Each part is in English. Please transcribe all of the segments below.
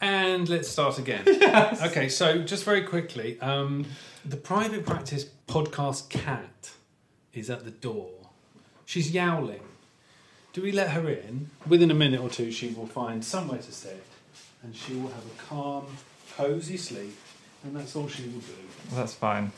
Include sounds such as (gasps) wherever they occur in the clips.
And let's start again. (laughs) Okay, so just very quickly, um, the private practice podcast cat is at the door. She's yowling. Do we let her in? Within a minute or two, she will find somewhere to sit, and she will have a calm, cosy sleep, and that's all she will do. That's fine.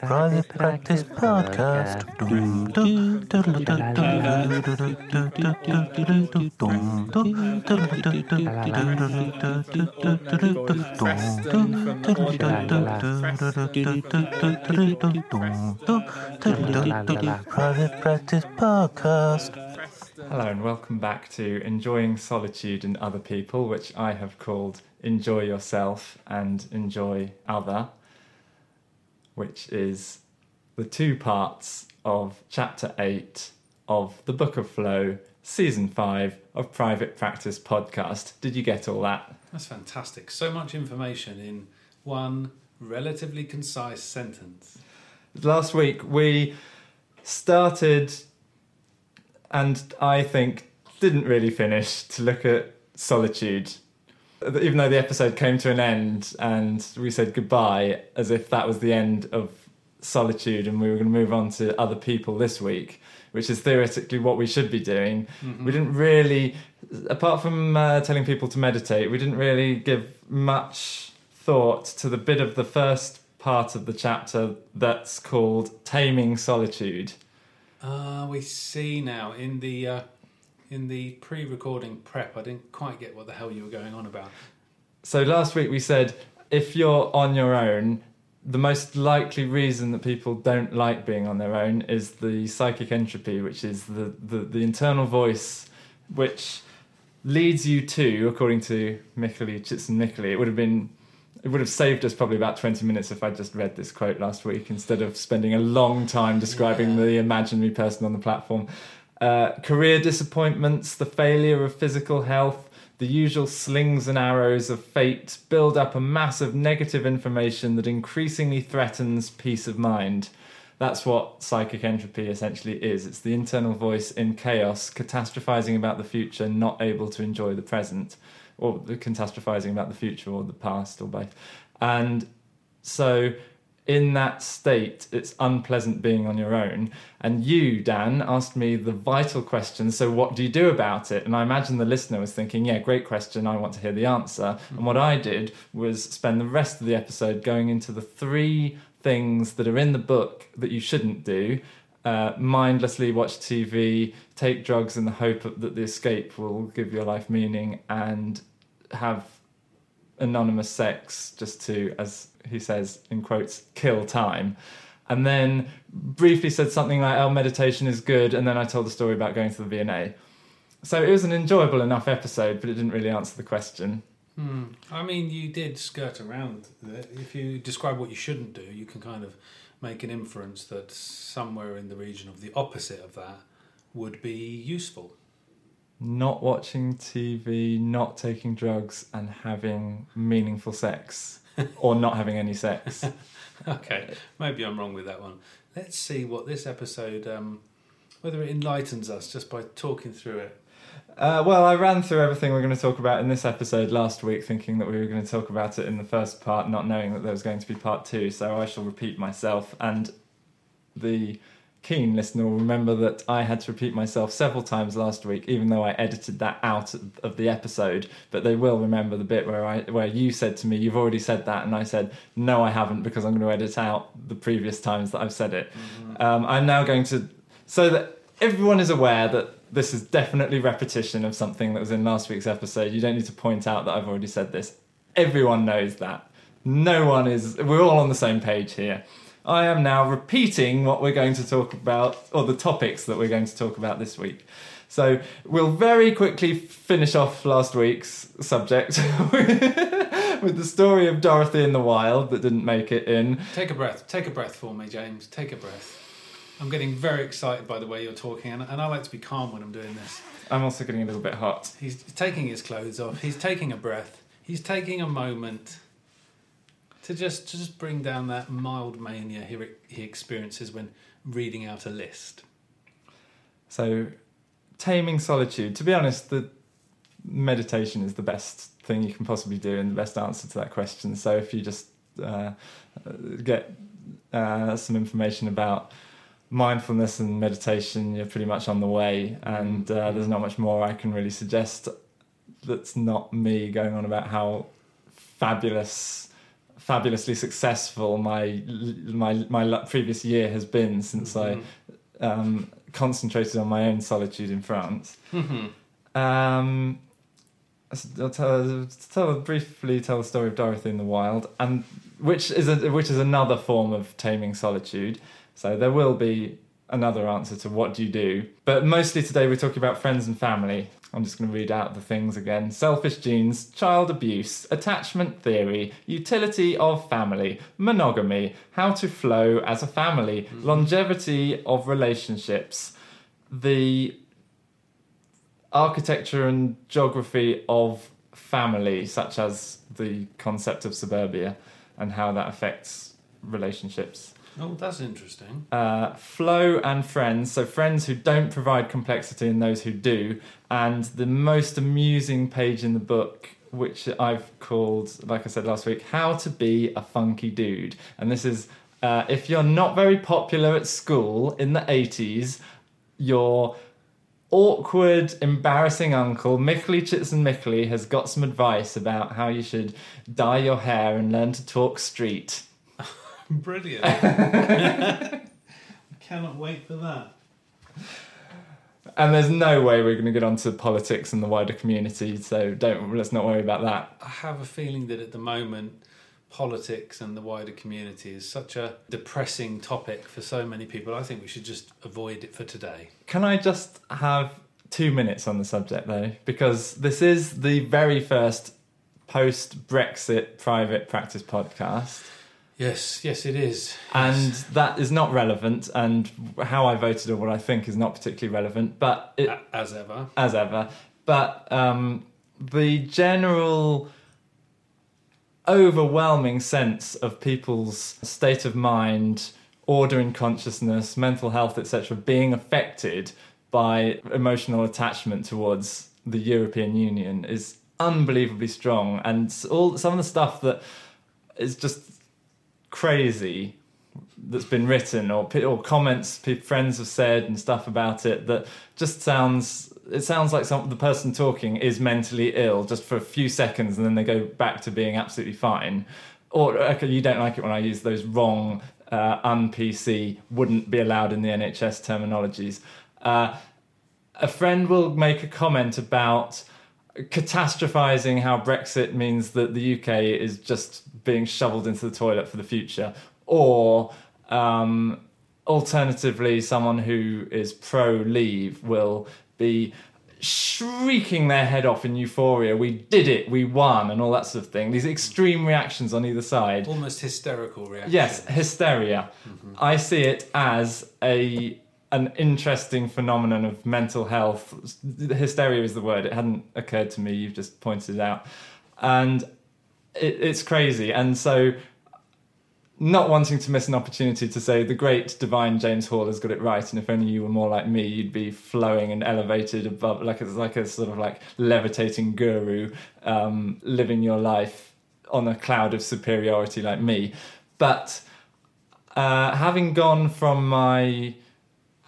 Private Practice Podcast. Private Practice Podcast. Hello and welcome back to Enjoying Solitude and Other People, which I have called Enjoy Yourself and Enjoy Other, which is the two parts of Chapter 8 of the Book of Flow, Season 5 of Private Practice Podcast. Did you get all that? That's fantastic. So much information in one relatively concise sentence. Last week we started and I think didn't really finish to look at solitude. Even though the episode came to an end and we said goodbye as if that was the end of solitude and we were going to move on to other people this week, which is theoretically what we should be doing. We didn't really, apart from uh, telling people to meditate, we didn't really give much thought to the bit of the first part of the chapter that's called Taming Solitude. Uh, we see now in the uh, in the pre-recording prep. I didn't quite get what the hell you were going on about. So last week we said if you're on your own, the most likely reason that people don't like being on their own is the psychic entropy, which is the, the, the internal voice which leads you to, according to Mikkeli, Csikszentmihalyi, it would have been it would have saved us probably about 20 minutes if I just read this quote last week instead of spending a long time describing Yeah. the imaginary person on the platform. Uh, career disappointments, the failure of physical health, the usual slings and arrows of fate build up a mass of negative information that increasingly threatens peace of mind. That's what psychic entropy essentially is. It's the internal voice in chaos, catastrophizing about the future, not able to enjoy the present, or catastrophizing about the future or the past or both. And so, in that state, it's unpleasant being on your own. And you, Dan, asked me the vital question so, what do you do about it? And I imagine the listener was thinking, yeah, great question. I want to hear the answer. And what I did was spend the rest of the episode going into the three things that are in the book that you shouldn't do. Uh, mindlessly watch TV, take drugs in the hope that the escape will give your life meaning, and have anonymous sex just to, as he says in quotes, kill time. And then briefly said something like, oh, meditation is good. And then I told a story about going to the V&A. So it was an enjoyable enough episode, but it didn't really answer the question. Hmm. I mean, you did skirt around. it. If you describe what you shouldn't do, you can kind of make an inference that somewhere in the region of the opposite of that would be useful. Not watching TV, not taking drugs, and having meaningful sex. or not having any sex. (laughs) Okay, maybe I'm wrong with that one. Let's see what this episode, um, whether it enlightens us just by talking through it. Uh, well, I ran through everything we're going to talk about in this episode last week, thinking that we were going to talk about it in the first part, not knowing that there was going to be part two. So I shall repeat myself, and the keen listener will remember that I had to repeat myself several times last week, even though I edited that out of- the episode. But they will remember the bit where I where you said to me, "You've already said that," and I said, "No, I haven't, because I'm going to edit out the previous times that I've said it." Um, I'm now going to so that everyone is aware that this is definitely repetition of something that was in last week's episode. You don't need to point out that I've already said this. Everyone knows that. No one is. We're all on the same page here. I am now repeating what we're going to talk about, or the topics that we're going to talk about this week. So we'll very quickly finish off last week's subject (laughs) with the story of Dorothy in the Wild that didn't make it in. Take a breath. Take a breath for me, James. Take a breath. I'm getting very excited by the way you're talking, and, and I like to be calm when I'm doing this. I'm also getting a little bit hot. He's taking his clothes off. He's taking a breath. he's taking a moment to just to just bring down that mild mania he he experiences when reading out a list. So, taming solitude. To be honest, the meditation is the best thing you can possibly do and the best answer to that question. So, if you just uh, get uh, some information about mindfulness and meditation, you're pretty much on the way. And uh, there's not much more I can really suggest that's not me going on about how fabulous fabulously successful my my my previous year has been since Mhm. I um, concentrated on my own solitude in France. Mhm. Um, I'll tell, tell briefly tell the story of Dorothy in the Wild, and which is a, which is another form of taming solitude. So there will be another answer to what do you do, but mostly today we're talking about friends and family. I'm just going to read out the things again: selfish genes, child abuse, attachment theory, utility of family, monogamy, how to flow as a family, mm-hmm. longevity of relationships, the architecture and geography of family, such as the concept of suburbia and how that affects relationships. Oh, that's interesting. Uh, flow and friends, so friends who don't provide complexity and those who do. And the most amusing page in the book, which I've called, like I said last week, How to Be a Funky Dude. And this is uh, if you're not very popular at school in the 80s, your awkward, embarrassing uncle, Csikszentmihalyi, has got some advice about how you should dye your hair and learn to talk street. (laughs) Brilliant. I (laughs) cannot wait for that. And there's no way we're going to get onto politics and the wider community, so don't let's not worry about that. I have a feeling that at the moment, politics and the wider community is such a depressing topic for so many people. I think we should just avoid it for today. Can I just have two minutes on the subject though? Because this is the very first post Brexit private practice podcast. Yes, yes, it is. And that is not relevant, and how I voted or what I think is not particularly relevant, but it, as ever. as ever. But um, the general overwhelming sense of people's state of mind, order in consciousness, mental health, etc., being affected by emotional attachment towards the European Union is unbelievably strong, and all some of the stuff that is just crazy that's been written or or comments friends have said and stuff about it that just sounds it sounds like some the person talking is mentally ill just for a few seconds and then they go back to being absolutely fine. Or okay you don't like it when i use those wrong uh, un-pc wouldn't be allowed in the nhs terminologies. Uh, a friend will make a comment about catastrophizing how Brexit means that the UK is just being shoveled into the toilet for the future, or um, alternatively, someone who is pro leave will be shrieking their head off in euphoria. We did it, we won, and all that sort of thing. These extreme reactions on either side. Almost hysterical reactions Yes, hysteria. I see it as a an interesting phenomenon of mental health. Hysteria is the word. It hadn't occurred to me. You've just pointed it out, and it, it's crazy. And so, not wanting to miss an opportunity to say the great divine James Hall has got it right, and if only you were more like me, you'd be flowing and elevated above, like it's like a sort of like levitating guru, um, living your life on a cloud of superiority like me. But uh, having gone from my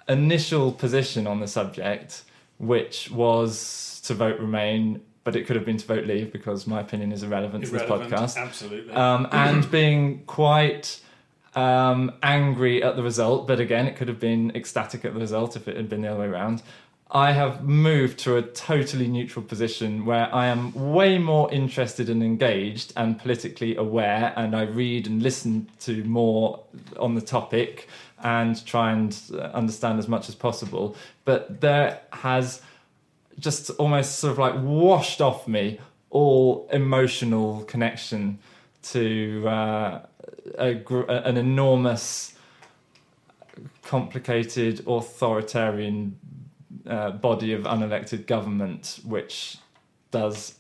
initial position on the subject, which was to vote Remain, but it could have been to vote Leave because my opinion is irrelevant, Irrelevant, to this podcast. Absolutely. Um, and (clears throat) being quite um, angry at the result, but again, it could have been ecstatic at the result if it had been the other way around. I have moved to a totally neutral position where I am way more interested and engaged and politically aware, and I read and listen to more on the topic and try and understand as much as possible. But there has just almost sort of like washed off me all emotional connection to uh, a, an enormous, complicated, authoritarian uh, body of unelected government which does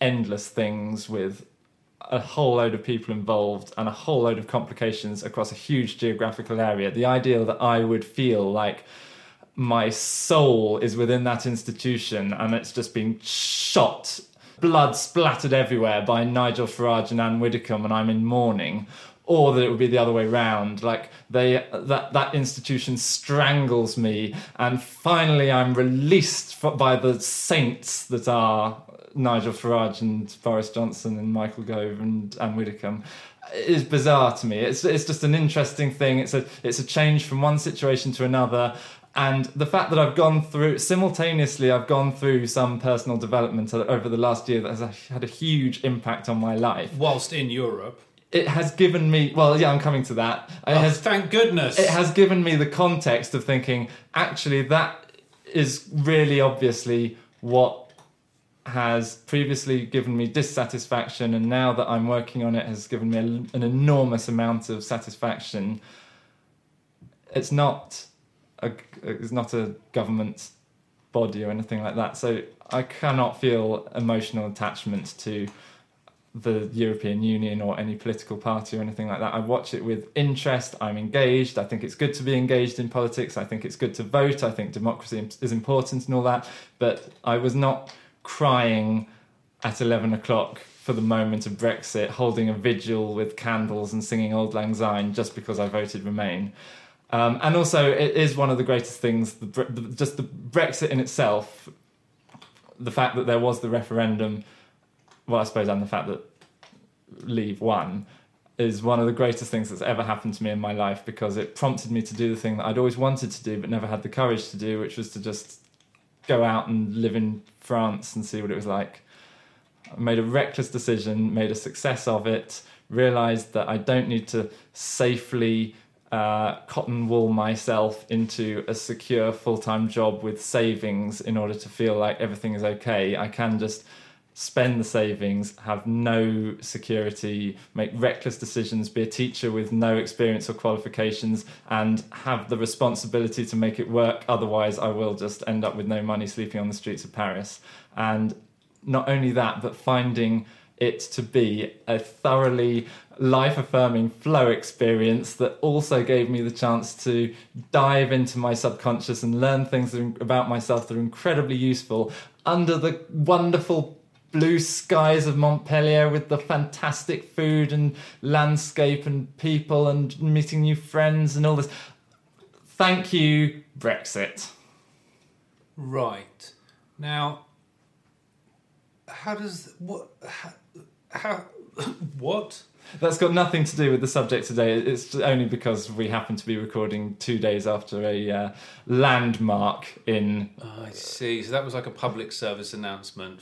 endless things with a whole load of people involved and a whole load of complications across a huge geographical area. The idea that I would feel like my soul is within that institution and it's just been shot, blood splattered everywhere by Nigel Farage and Anne Widdecombe, and I'm in mourning. Or that it would be the other way round, like they that that institution strangles me, and finally I'm released by the saints that are Nigel Farage and Boris Johnson and Michael Gove and Anne Widdecombe is bizarre to me. It's it's just an interesting thing. It's a it's a change from one situation to another. And the fact that I've gone through simultaneously, I've gone through some personal development over the last year that has had a huge impact on my life. Whilst in Europe. It has given me, well, yeah, I'm coming to that. It Oh, has thank goodness. it has given me the context of thinking actually that is really obviously what has previously given me dissatisfaction and now that i'm working on it has given me a, an enormous amount of satisfaction it's not a it's not a government body or anything like that so i cannot feel emotional attachment to the European Union or any political party or anything like that. I watch it with interest. I'm engaged. I think it's good to be engaged in politics. I think it's good to vote. I think democracy is important and all that. But I was not crying at 11 o'clock for the moment of Brexit, holding a vigil with candles and singing Auld Lang Syne just because I voted Remain. Um, and also, it is one of the greatest things, the, the, just the Brexit in itself, the fact that there was the referendum well, I suppose, and the fact that Leave won is one of the greatest things that's ever happened to me in my life because it prompted me to do the thing that I'd always wanted to do but never had the courage to do, which was to just go out and live in France and see what it was like. I made a reckless decision, made a success of it, realized that I don't need to safely uh, cotton wool myself into a secure full time job with savings in order to feel like everything is okay. I can just spend the savings, have no security, make reckless decisions, be a teacher with no experience or qualifications, and have the responsibility to make it work. Otherwise, I will just end up with no money sleeping on the streets of Paris. And not only that, but finding it to be a thoroughly life affirming flow experience that also gave me the chance to dive into my subconscious and learn things about myself that are incredibly useful under the wonderful blue skies of Montpellier with the fantastic food and landscape and people and meeting new friends and all this. Thank you, Brexit. Right. Now, how does. What. How. how (laughs) what? That's got nothing to do with the subject today. It's only because we happen to be recording two days after a uh, landmark in. I see. So that was like a public service announcement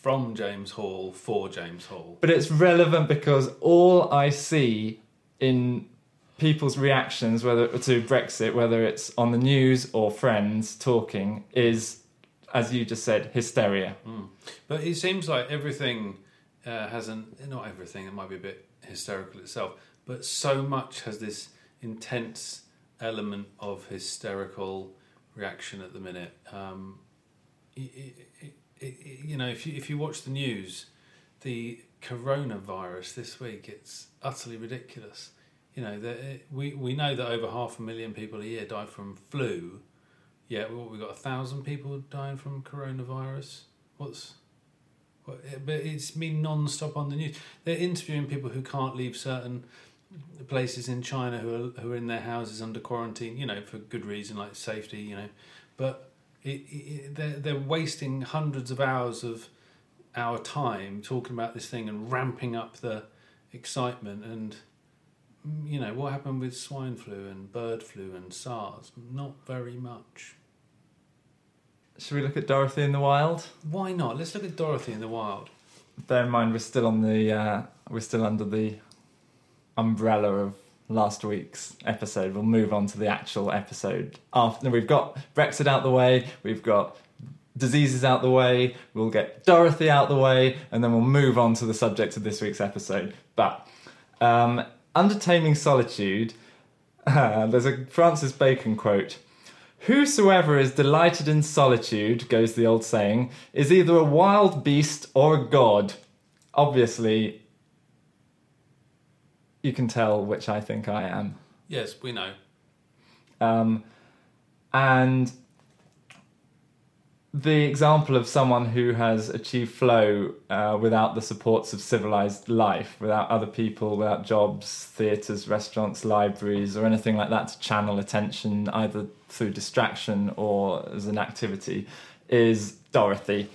from James Hall for James Hall. But it's relevant because all I see in people's reactions, whether to Brexit, whether it's on the news or friends talking, is, as you just said, hysteria. But it seems like everything uh, hasn't. Not everything. It might be a bit hysterical itself, but so much has this intense element of hysterical reaction at the minute. Um, i i i i you know, if you if you watch the news, the coronavirus this week, it's utterly ridiculous. You know, the, we we know that over half a million people a year die from flu. Yeah, what we got a thousand people dying from coronavirus. What's what, eh, but it's been non-stop on the news. They're interviewing people who can't leave certain places in China who are who are in their houses under quarantine. You know, for good reason like safety. You know, but it, it, they're they're wasting hundreds of hours of our time talking about this thing and ramping up the excitement and mm, you know what happened with swine flu and bird flu and SARS? Not very much. Should we look at Dorothy in the Wild? why not? Let's look at Dorothy in the wild. Bear in mind, we're still on the uh, we're still under the umbrella of last week's episode. We'll move on to the actual episode after we've got Brexit out the way. We've got diseases out the way. We'll get Dorothy out the way, and then we'll move on to the subject of this week's episode. But um, under taming solitude, (laughs) there's a Francis Bacon quote. Whosoever is delighted in solitude, goes the old saying, is either a wild beast or a god. Obviously, you can tell which I think I am. Yes, we know. Um, and the example of someone who has achieved flow uh, without the supports of civilized life, without other people, without jobs, theatres, restaurants, libraries, or anything like that to channel attention either through distraction or as an activity, is Dorothy.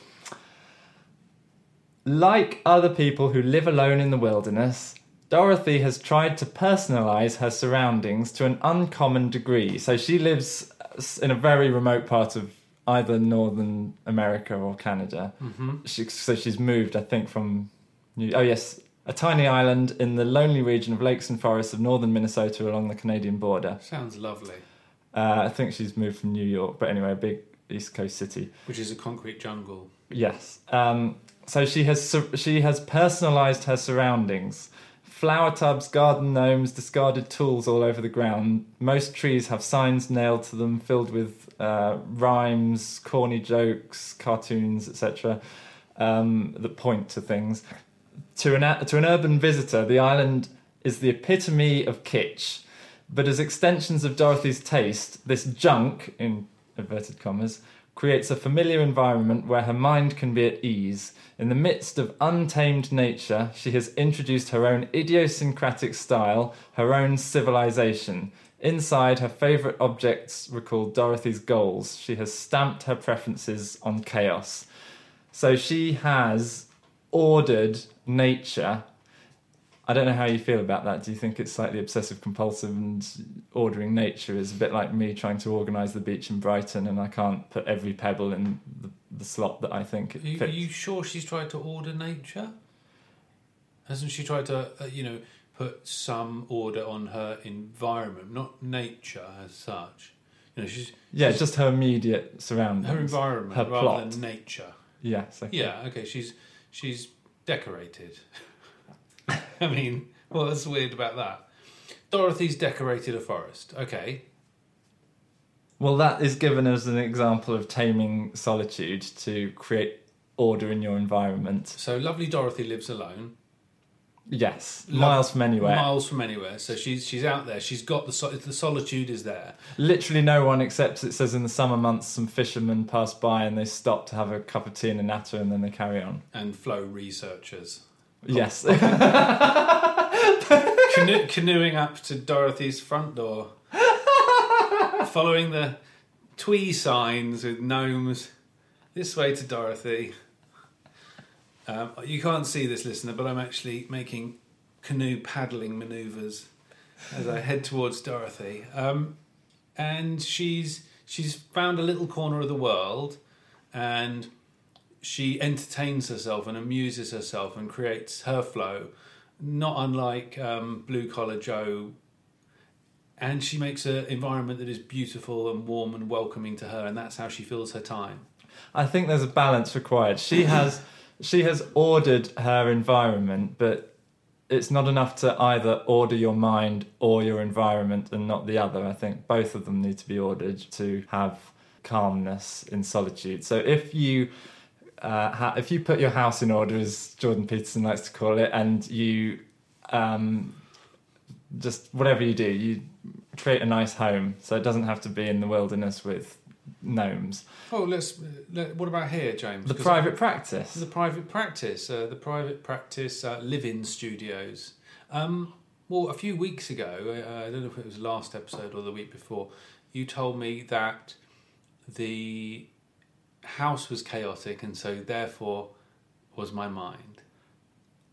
Like other people who live alone in the wilderness, Dorothy has tried to personalize her surroundings to an uncommon degree. So she lives in a very remote part of either Northern America or Canada. Mm-hmm. She, so she's moved, I think, from New, oh yes, a tiny island in the lonely region of lakes and forests of northern Minnesota along the Canadian border. Sounds lovely. Uh, I think she's moved from New York, but anyway, a big East Coast city. Which is a concrete jungle. Yes. Um, so she has she has personalised her surroundings. Flower tubs, garden gnomes, discarded tools all over the ground. Most trees have signs nailed to them filled with uh, rhymes, corny jokes, cartoons, etc., um, that point to things. To an to an urban visitor, the island is the epitome of kitsch. But as extensions of Dorothy's taste, this junk, in inverted commas, creates a familiar environment where her mind can be at ease. In the midst of untamed nature, she has introduced her own idiosyncratic style, her own civilization. Inside, her favourite objects recall Dorothy's goals. She has stamped her preferences on chaos. So she has ordered nature. I don't know how you feel about that. Do you think it's slightly obsessive compulsive and ordering nature is a bit like me trying to organise the beach in Brighton and I can't put every pebble in the, the slot that I think it Are you, are you sure she's tried to order nature? Hasn't she tried to, uh, you know, put some order on her environment, not nature as such? You know, she's yeah, just her immediate surroundings. her environment her rather plot. than nature. Yes. okay. Yeah, okay. She's she's decorated. (laughs) (laughs) I mean, what's weird about that? Dorothy's decorated a forest. Okay, Well, that is given as an example of taming solitude to create order in your environment. so lovely Dorothy lives alone, Yes, Lo- miles from anywhere. miles from anywhere. So she's she's out there. She's got the sol- the solitude is there. Literally no one except it says in the summer months some fishermen pass by and they stop to have a cup of tea and a natter and then they carry on. and flow researchers. Yes. (laughs) Cano- canoeing up to Dorothy's front door, following the twee signs with gnomes. This way to Dorothy. Um, you can't see this, listener, but I'm actually making canoe paddling manoeuvres as I head towards Dorothy. Um, and she's she's found a little corner of the world, and she entertains herself and amuses herself and creates her flow not unlike um, Blue Collar Joe. And she makes an environment that is beautiful and warm and welcoming to her, and that's how she fills her time. I think there's a balance required. She (laughs) has she has ordered her environment, but it's not enough to either order your mind or your environment and not the other. I think both of them need to be ordered to have calmness in solitude. So if you uh, ha- if you put your house in order, as Jordan Peterson likes to call it, and you um, just whatever you do, you create a nice home. So it doesn't have to be in the wilderness with gnomes. Oh, let's. Let, what about here, James? The private practice. the private practice, uh, the private practice uh, live-in studios. Um, well, a few weeks ago, uh, I don't know if it was last episode or the week before, you told me that the house was chaotic, and so therefore was my mind.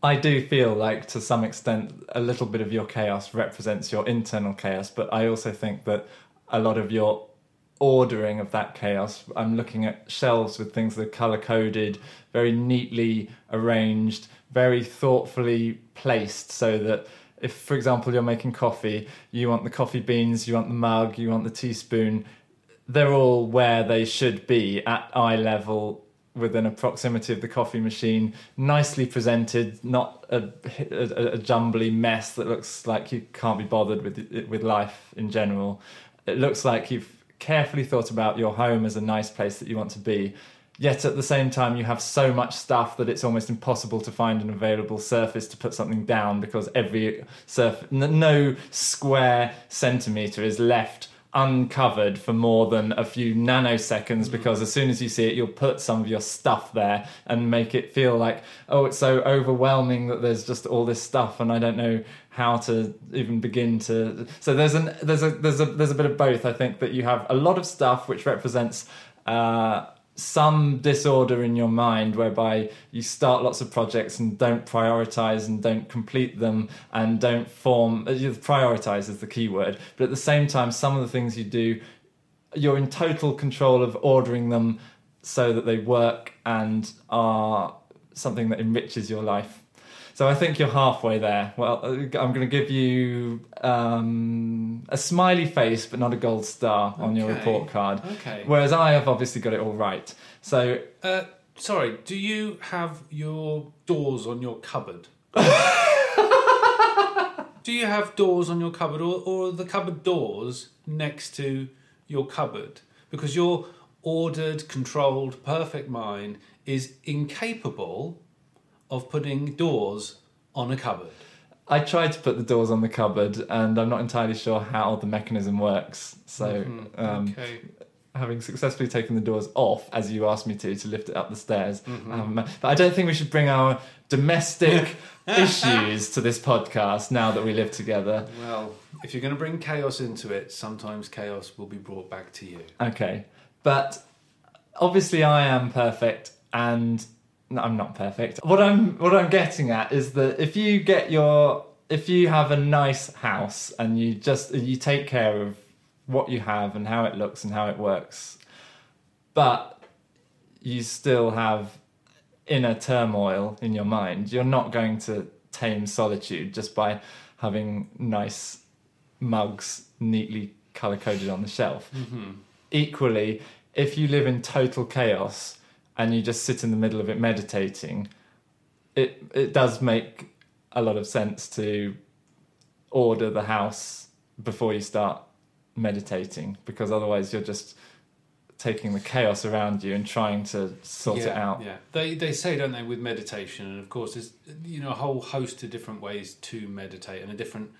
I do feel like to some extent a little bit of your chaos represents your internal chaos, but I also think that a lot of your ordering of that chaos, I'm looking at shelves with things that are color coded, very neatly arranged, very thoughtfully placed so that if for example you're making coffee, you want the coffee beans, you want the mug, you want the teaspoon, they're all where they should be at eye level within a proximity of the coffee machine, nicely presented, not a, a, a jumbly mess that looks like you can't be bothered with with life in general. It looks like you've carefully thought about your home as a nice place that you want to be. Yet at the same time, you have so much stuff that it's almost impossible to find an available surface to put something down because every surface no square centimeter is left uncovered for more than a few nanoseconds because as soon as you see it you'll put some of your stuff there and make it feel like oh it's so overwhelming that there's just all this stuff and I don't know how to even begin to so there's an there's a there's a there's a bit of both I think that you have a lot of stuff which represents uh some disorder in your mind whereby you start lots of projects and don't prioritize and don't complete them and don't form uh, prioritize is the key word but at the same time some of the things you do you're in total control of ordering them so that they work and are something that enriches your life so I think you're halfway there. Well, uh, I'm going to give you um, a smiley face, but not a gold star on your report card. Okay. Whereas I have obviously got it all right. So Uh, sorry, do you have your doors on your cupboard? (laughs) do you have doors on your cupboard or, or the cupboard doors next to your cupboard? Because your ordered, controlled, perfect mind is incapable of putting doors on a cupboard. I tried to put the doors on the cupboard, and I'm not entirely sure how the mechanism works. So, Mhm. um, okay. having successfully taken the doors off, as you asked me to, to lift it up the stairs, Mm-hmm. um, but I don't think we should bring our domestic (laughs) issues to this podcast now that we live together. Well, if you're going to bring chaos into it, sometimes chaos will be brought back to you. Okay, but obviously I am perfect, and no, I'm not perfect. What I'm what I'm getting at is that if you get your if you have a nice house and you just you take care of what you have and how it looks and how it works, but you still have inner turmoil in your mind, you're not going to tame solitude just by having nice mugs neatly color coded on the shelf mm-hmm. equally, if you live in total chaos and you just sit in the middle of it meditating, it it does make a lot of sense to order the house before you start meditating because otherwise you're just taking the chaos around you and trying to sort yeah, it out. Yeah, they they say, don't they, with meditation, and of course, there's you know a whole host of different ways to meditate and a different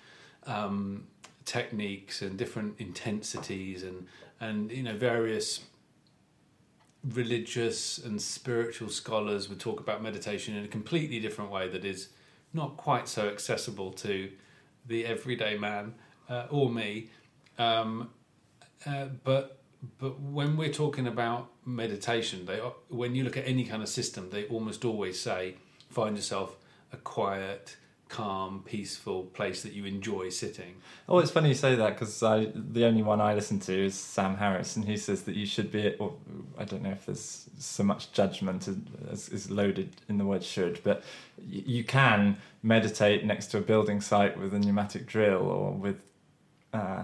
um, techniques and different intensities and and you know various religious and spiritual scholars would talk about meditation in a completely different way that is not quite so accessible to the everyday man uh, or me. Um, uh, but but when we're talking about meditation, they when you look at any kind of system, they almost always say find yourself a quiet, calm, peaceful place that you enjoy sitting. Oh, it's funny you say that because the only one I listen to is Sam Harris, and he says that you should be. Or I don't know if there's so much judgment as is loaded in the word "should," but you can meditate next to a building site with a pneumatic drill or with uh,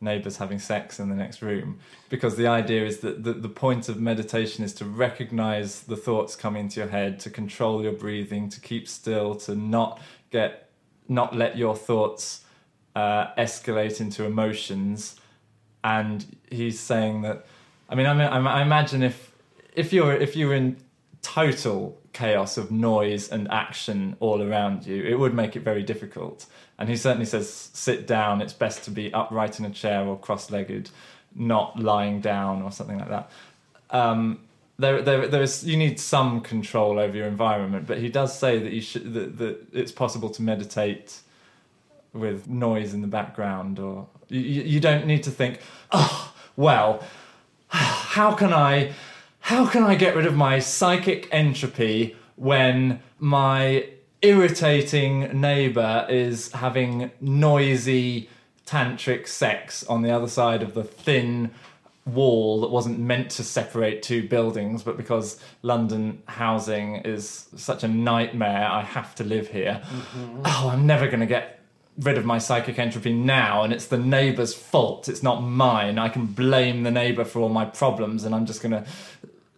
neighbours having sex in the next room, because the idea is that the, the point of meditation is to recognize the thoughts coming into your head, to control your breathing, to keep still, to not get, not let your thoughts uh, escalate into emotions. And he's saying that, I mean, I, mean, I imagine if if you're if you're in total chaos of noise and action all around you, it would make it very difficult. And he certainly says, sit down. It's best to be upright in a chair or cross-legged, not lying down or something like that. Um, there, there, there is. You need some control over your environment, but he does say that you should that, that it's possible to meditate with noise in the background, or you, you don't need to think. Oh, well, how can I, how can I get rid of my psychic entropy when my irritating neighbor is having noisy tantric sex on the other side of the thin wall that wasn't meant to separate two buildings, but because London housing is such a nightmare, I have to live here. Mm-hmm. Oh, I'm never going to get rid of my psychic entropy now, and it's the neighbour's fault. It's not mine. I can blame the neighbour for all my problems, and I'm just going to,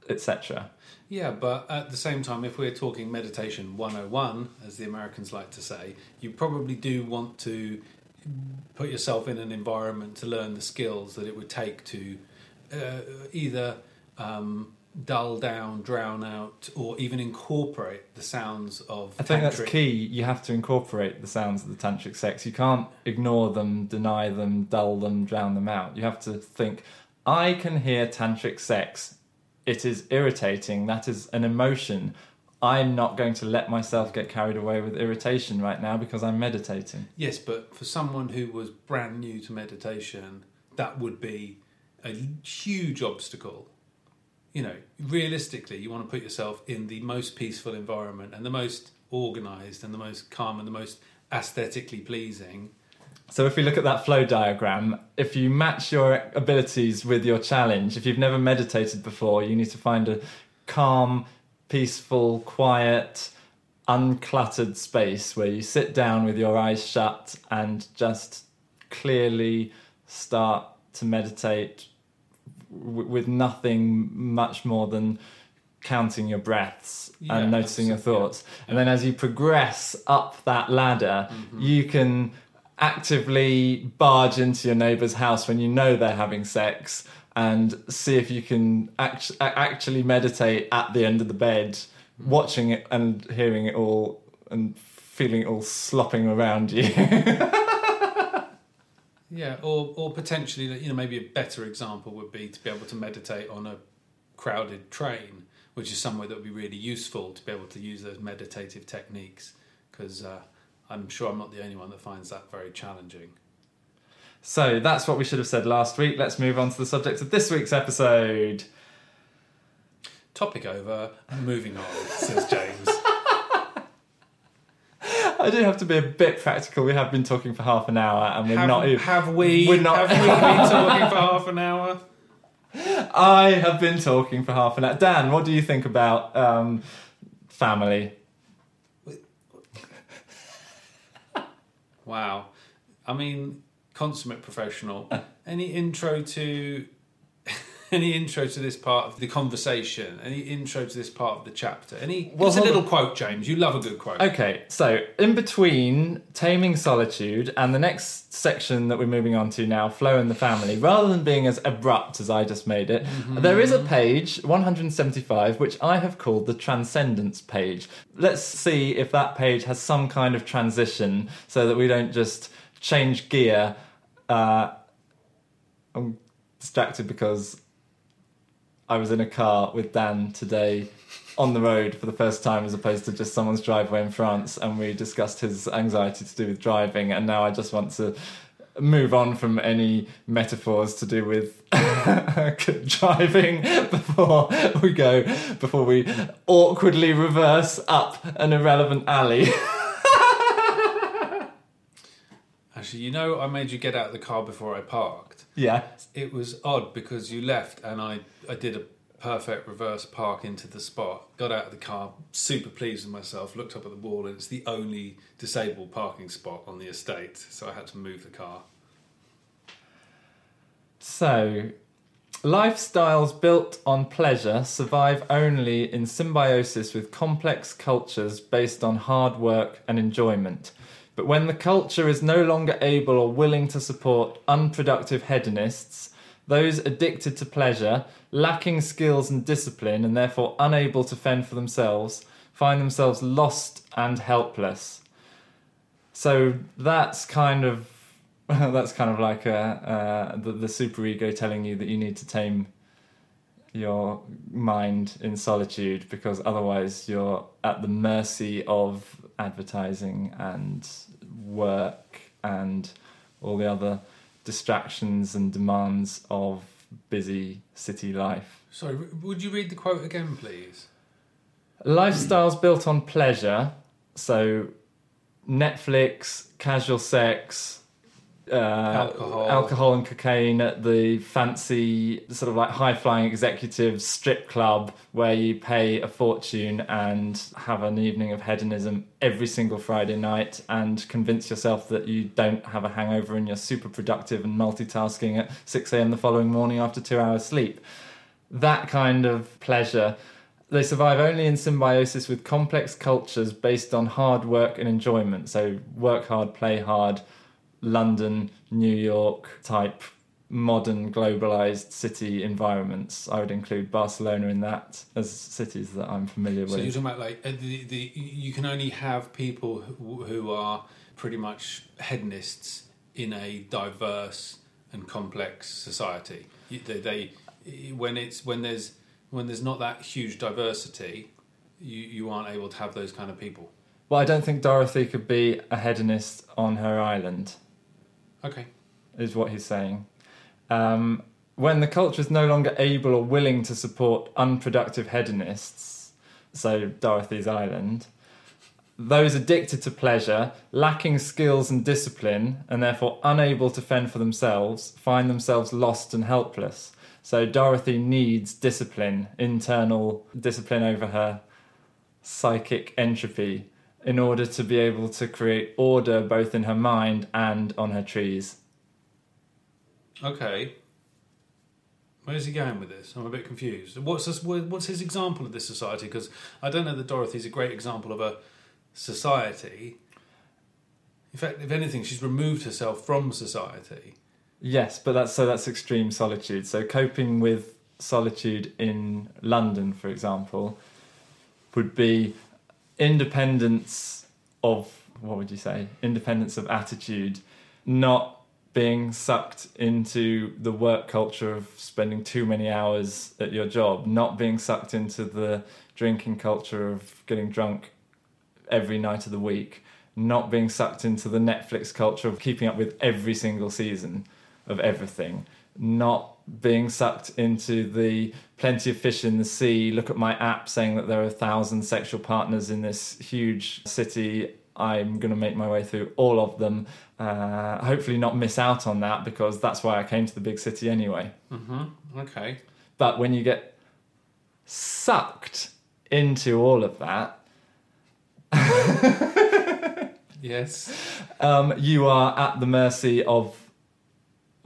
etc. Yeah, but at the same time, if we're talking meditation 101, as the Americans like to say, you probably do want to put yourself in an environment to learn the skills that it would take to uh, either um, dull down, drown out, or even incorporate the sounds of. I think that's key. You have to incorporate the sounds of the tantric sex. You can't ignore them, deny them, dull them, drown them out. You have to think, I can hear tantric sex. It is irritating. That is an emotion. I'm not going to let myself get carried away with irritation right now because I'm meditating. Yes, but for someone who was brand new to meditation, that would be a huge obstacle. You know, realistically, you want to put yourself in the most peaceful environment and the most organized and the most calm and the most aesthetically pleasing. So if we look at that flow diagram, if you match your abilities with your challenge, if you've never meditated before, you need to find a calm, peaceful, quiet, uncluttered space where you sit down with your eyes shut and just clearly start to meditate w- with nothing much more than counting your breaths Yeah, and noticing your absolutely, yeah. thoughts. And then as you progress up that ladder, Mm-hmm. you can actively barge into your neighbour's house when you know they're having sex and see if you can act- actually meditate at the end of the bed, Mm-hmm. watching it and hearing it all and feeling it all slopping around you. (laughs) Yeah, or or potentially, you know, maybe a better example would be to be able to meditate on a crowded train, which is somewhere that would be really useful to be able to use those meditative techniques. Because uh, I'm sure I'm not the only one that finds that very challenging. so that's what we should have said last week. Let's move on to the subject of this week's episode. Topic over. Moving on, says James. I do have to be a bit practical. We have been talking for half an hour and we're have, not even. have we? we're not- Have we (laughs) been talking for half an hour? I have been talking for half an hour. Dan, what do you think about um, family? Wow. I mean, consummate professional. (laughs) Any intro to any intro to this part of the conversation? Any intro to this part of the chapter? Any Well, a little on. quote, James. You love a good quote. Okay, so in between Taming Solitude and the next section that we're moving on to now, Flow in the Family, rather than being as abrupt as I just made it, there is a page, 175, which I have called the Transcendence page. Let's see if that page has some kind of transition so that we don't just change gear. Uh, I'm distracted because I was in a car with Dan today on the road for the first time as opposed to just someone's driveway in France and we discussed his anxiety to do with driving and now I just want to move on from any metaphors to do with (laughs) driving before we go before we awkwardly reverse up an irrelevant alley. (laughs) Actually, you know, I made you get out of the car before I parked. yeah. It was odd because you left and I, I did a perfect reverse park into the spot. Got out of the car, super pleased with myself, looked up at the wall, and it's the only disabled parking spot on the estate. So I had to move the car. So, lifestyles built on pleasure survive only in symbiosis with complex cultures based on hard work and enjoyment. But when the culture is no longer able or willing to support unproductive hedonists, those addicted to pleasure, lacking skills and discipline, and therefore unable to fend for themselves, find themselves lost and helpless. So that's kind of (laughs) that's kind of like a, uh, the, the superego telling you that you need to tame your mind in solitude because otherwise you're at the mercy of advertising and work and all the other distractions and demands of busy city life. Sorry, would you read the quote again, please? Lifestyles built on pleasure, so Netflix, casual sex, uh, Alcohol. alcohol and cocaine at the fancy sort of like high flying executive strip club where you pay a fortune and have an evening of hedonism every single Friday night and convince yourself that you don't have a hangover and you're super productive and multitasking at 6 a.m. the following morning after two hours sleep. That kind of pleasure they survive only in symbiosis with complex cultures based on hard work and enjoyment. So, work hard, play hard, London, New York type modern globalized city environments. I would include Barcelona in that as cities that I'm familiar with. So you're talking about like uh, the, the you can only have people who, who are pretty much hedonists in a diverse and complex society. They, they when it's when there's when there's not that huge diversity, you, you aren't able to have those kind of people. Well, I don't think Dorothy could be a hedonist on her island. Okay. is what he's saying. Um, when the culture is no longer able or willing to support unproductive hedonists, so Dorothy's Island, those addicted to pleasure, lacking skills and discipline, and therefore unable to fend for themselves, find themselves lost and helpless. So Dorothy needs discipline, internal discipline over her psychic entropy, in order to be able to create order both in her mind and on her trees. Okay. Where's he going with this? I'm a bit confused. What's this, what's his example of this society? Because I don't know that Dorothy's a great example of a society. In fact, if anything, she's removed herself from society. Yes, but that's so that's extreme solitude. So coping with solitude in London, for example, would be independence of what would you say? Independence of attitude, not being sucked into the work culture of spending too many hours at your job, not being sucked into the drinking culture of getting drunk every night of the week, not being sucked into the Netflix culture of keeping up with every single season of everything, not being sucked into the plenty of fish in the sea. Look at my app saying that there are a thousand sexual partners in this huge city. I'm going to make my way through all of them. Uh, hopefully, not miss out on that because that's why I came to the big city anyway. Mm-hmm. Okay. But when you get sucked into all of that, (laughs) Yes. um, you are at the mercy of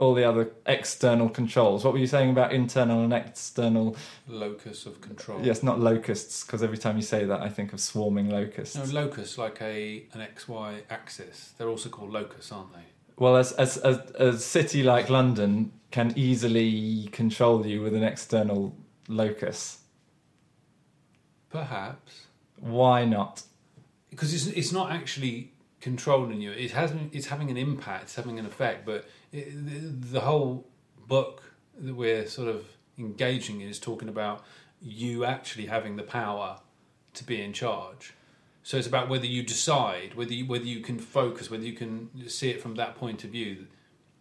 all the other external controls. What were you saying about internal and external? Locus of control. Yes, not locusts, because every time you say that, I think of swarming locusts. No, locus, like a an XY axis. They're also called locus, aren't they? well, as, as, as a city like London can easily control you with an external locus. Perhaps. Why not? because it's it's not actually controlling you. It has it's having an impact, it's having an effect. But it, the, whole book that we're sort of engaging in is talking about you actually having the power to be in charge. So it's about whether you decide, whether you, whether you can focus, whether you can see it from that point of view.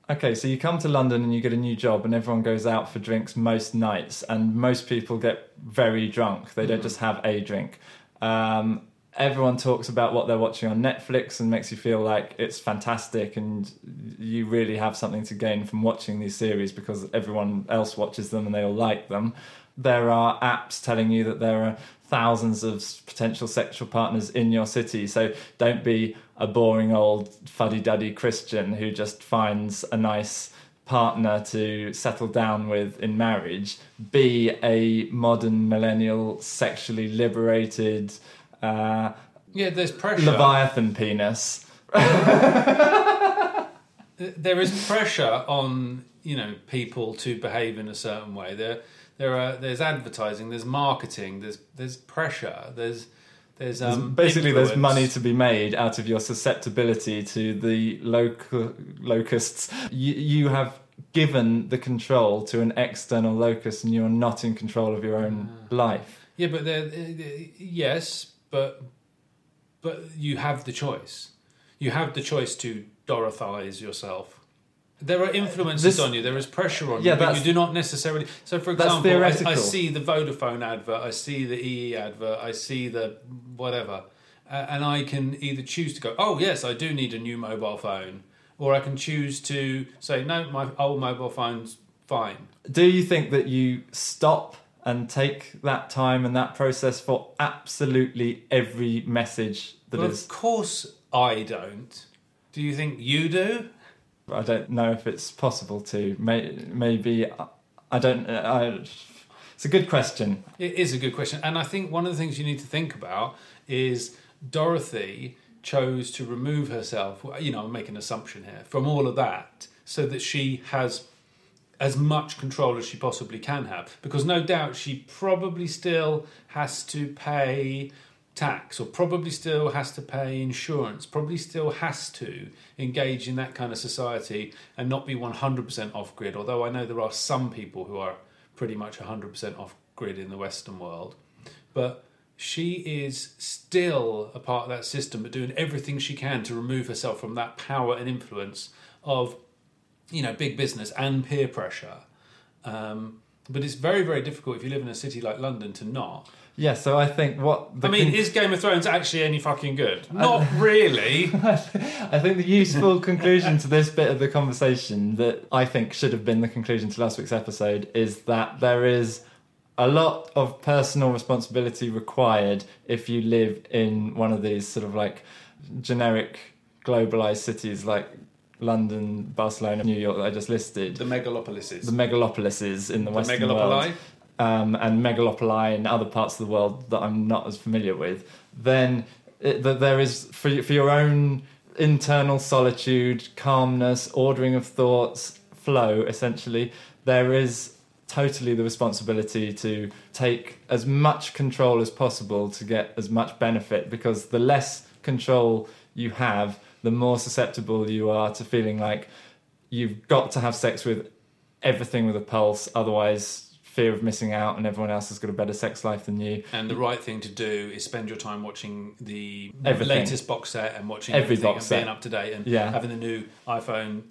Okay, so you come to London and you get a new job, and everyone goes out for drinks most nights, and most people get very drunk. They don't Mhm. just have a drink. Um, everyone talks about what they're watching on Netflix and makes you feel like it's fantastic, and you really have something to gain from watching these series because everyone else watches them and they all like them. There are apps telling you that there are thousands of potential sexual partners in your city, so don't be a boring old fuddy-duddy Christian who just finds a nice partner to settle down with in marriage. Be a modern millennial, sexually liberated uh, Yeah, there's pressure. Leviathan penis. there is pressure on you know people to behave in a certain way. There, there are there's advertising, there's marketing, there's there's pressure, there's there's um, basically, there's money to be made out of your susceptibility to the loc- locusts. You, you have given the control to an external locust, and you're not in control of your own Ah. life. Yeah, but there, uh, yes, but but you have the choice. You have the choice to Dorothize yourself. There are influences This- on you. There is pressure on Yeah, you, but you do not necessarily. So, for example, I, I see the Vodafone advert, I see the EE advert, I see the whatever, uh, and I can either choose to go, "Oh yes, I do need a new mobile phone," or I can choose to say, "No, my old mobile phone's fine." Do you think that you stop and take that time and that process for absolutely every message that well, is? of course, I don't. Do you think you do? I don't know if it's possible to. Maybe uh, I don't. Uh, I, it's a good question. It is a good question. And I think one of the things you need to think about is Dorothy chose to remove herself, you know, I'm making an assumption here, from all of that so that she has as much control as she possibly can have. Because no doubt she probably still has to pay tax or probably still has to pay insurance, probably still has to engage in that kind of society and not be 100% off grid. Although I know there are some people who are pretty much 100% off grid in the Western world. But she is still a part of that system, but doing everything she can to remove herself from that power and influence of, you know, big business and peer pressure. Um, but it's very, very difficult if you live in a city like London to not. Yeah, so I think what I mean, con- is Game of Thrones actually any fucking good? Not (laughs) really. I think the useful conclusion to this bit of the conversation that I think should have been the conclusion to last week's episode is that there is a lot of personal responsibility required if you live in one of these sort of like generic globalized cities like London, Barcelona, New York that I just listed. the megalopolises. the megalopolises in the, The Western megalopoli? world, um, and megalopoli in other parts of the world that I'm not as familiar with, then it, that there is for for your own internal solitude, calmness, ordering of thoughts, flow. Essentially, there is totally the responsibility to take as much control as possible to get as much benefit because the less control you have the more susceptible you are to feeling like you've got to have sex with everything with a pulse otherwise fear of missing out and everyone else has got a better sex life than you And the right thing to do is spend your time watching the Everything. latest box set and watching Every everything box and being up to date and Yeah. having the new iPhone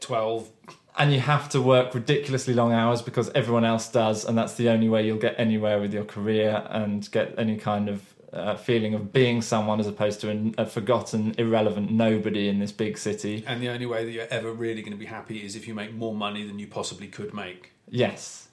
X12. and you have to work ridiculously long hours because everyone else does and that's the only way you'll get anywhere with your career and get any kind of uh, feeling of being someone as opposed to an, a forgotten irrelevant nobody in this big city And the only way that you're ever really going to be happy is if you make more money than you possibly could make. yes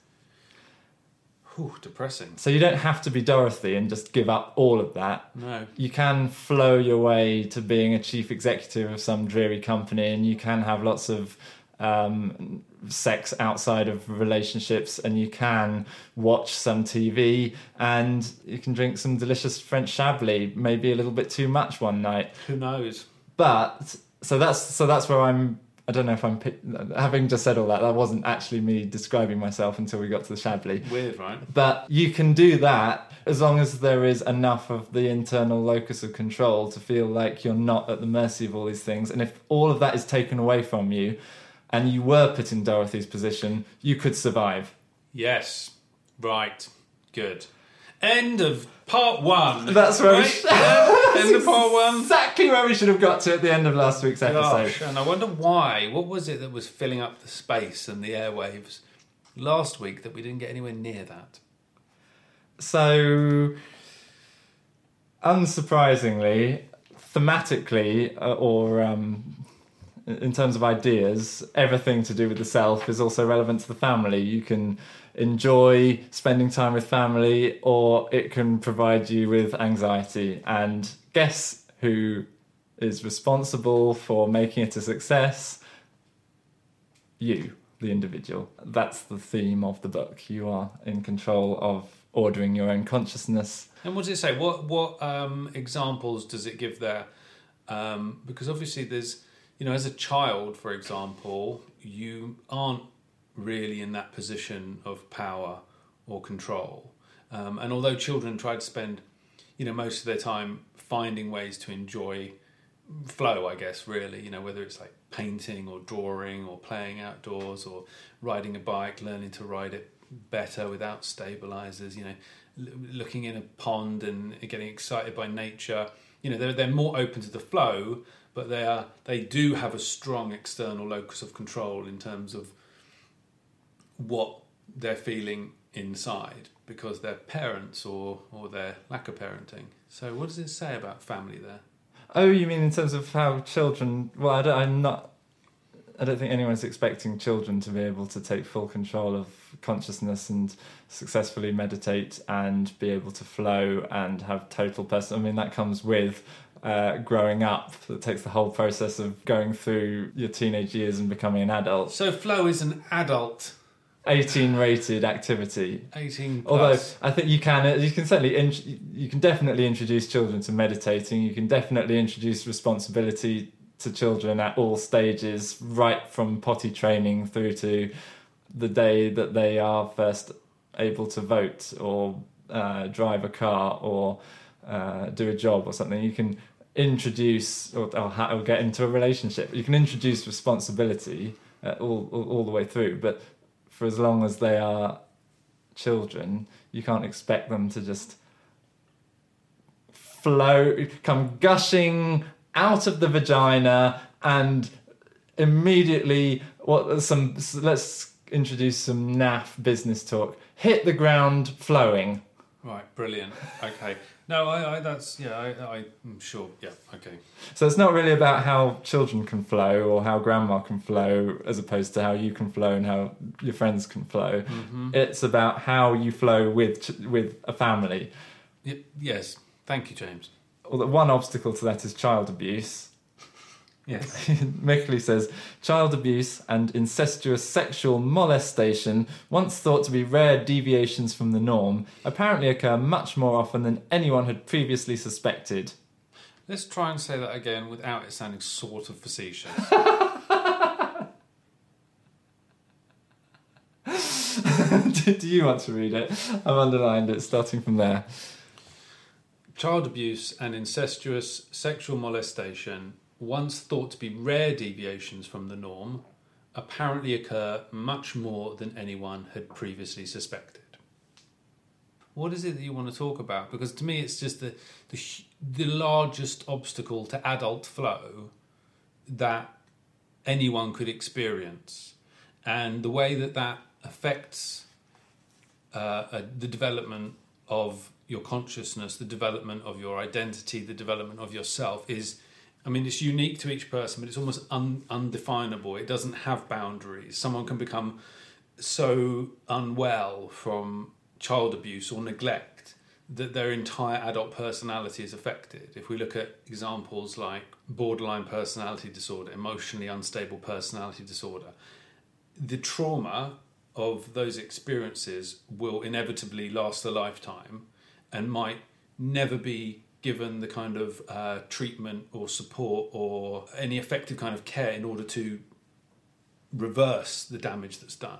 Whew, depressing. so you don't have to be dorothy and just give up all of that No. you can flow your way to being a chief executive of some dreary company and you can have lots of um, sex outside of relationships and you can watch some TV and you can drink some delicious French Chablis, maybe a little bit too much one night. Who knows? But so that's so that's where I'm. I don't know if I'm having just said all that. That wasn't actually me describing myself until we got to the Chablis. Weird, right? But you can do that as long as there is enough of the internal locus of control to feel like you're not at the mercy of all these things. And if all of that is taken away from you and you were put in Dorothy's position, you could survive. Yes. Right. Good. End of part one. That's where we Right? sh- Yeah, (laughs) End of part one. Exactly where we should have got to at the end of last week's episode. Gosh, and I wonder why. What was it that was filling up the space and the airwaves last week that we didn't get anywhere near that? So, unsurprisingly, thematically, uh, or um, in terms of ideas, everything to do with the self is also relevant to the family. You can enjoy spending time with family, or it can provide you with anxiety. And guess who is responsible for making it a success? You, the individual. That's the theme of the book. You are in control of ordering your own consciousness. And what does it say? What what um, examples does it give there? Um, because obviously, there's you know, as a child, for example, you aren't really in that position of power or control. Um, and although children try to spend, you know, most of their time finding ways to enjoy flow, I guess, really, you know, whether it's like painting or drawing or playing outdoors or riding a bike, learning to ride it better without stabilizers, you know, l- looking in a pond and getting excited by nature. You know, they're, they're more open to the flow, but they are they do have a strong external locus of control in terms of what they're feeling inside because they're parents or or their lack of parenting. So what does it say about family there? Oh, you mean in terms of how children? Well, I don't, I'm not. I don't think anyone's expecting children to be able to take full control of consciousness and successfully meditate and be able to flow and have total person. I mean, that comes with uh, growing up. That takes the whole process of going through your teenage years and becoming an adult. So flow is an adult 18 rated activity. 18 Although. I think you can, you can certainly, in, you can definitely introduce children to meditating. You can definitely introduce responsibility to children at all stages, right from potty training through to the day that they are first able to vote or uh, drive a car or uh, do a job or something. You can introduce or, or, or get into a relationship. You can introduce responsibility uh, all, all all the way through, but for as long as they are children, you can't expect them to just flow, come gushing out of the vagina and immediately what some let's introduce some naff business talk hit the ground flowing Right, brilliant. Okay. No, I, I that's yeah, I, I, I'm sure. Yeah, okay. so it's not really about how children can flow or how grandma can flow as opposed to how you can flow and how your friends can flow Mm-hmm. it's about how you flow with with a family Y- yes, thank you, James. well, the one obstacle to that is child abuse Yes. (laughs) Mickley says child abuse and incestuous sexual molestation, once thought to be rare deviations from the norm, apparently occur much more often than anyone had previously suspected. Let's try and say that again without it sounding sort of facetious. (laughs) do, do you want to read it? I've underlined it starting from there. Child abuse and incestuous sexual molestation, once thought to be rare deviations from the norm, apparently occur much more than anyone had previously suspected. What is it that you want to talk about? Because to me, it's just the the, the largest obstacle to adult flow that anyone could experience, and the way that that affects uh, uh, the development of your consciousness, the development of your identity, the development of yourself is, I mean, it's unique to each person, but it's almost un- undefinable. It doesn't have boundaries. Someone can become so unwell from child abuse or neglect that their entire adult personality is affected. If we look at examples like borderline personality disorder, emotionally unstable personality disorder, the trauma of those experiences will inevitably last a lifetime and might never be given the kind of uh, treatment or support or any effective kind of care in order to reverse the damage that's done.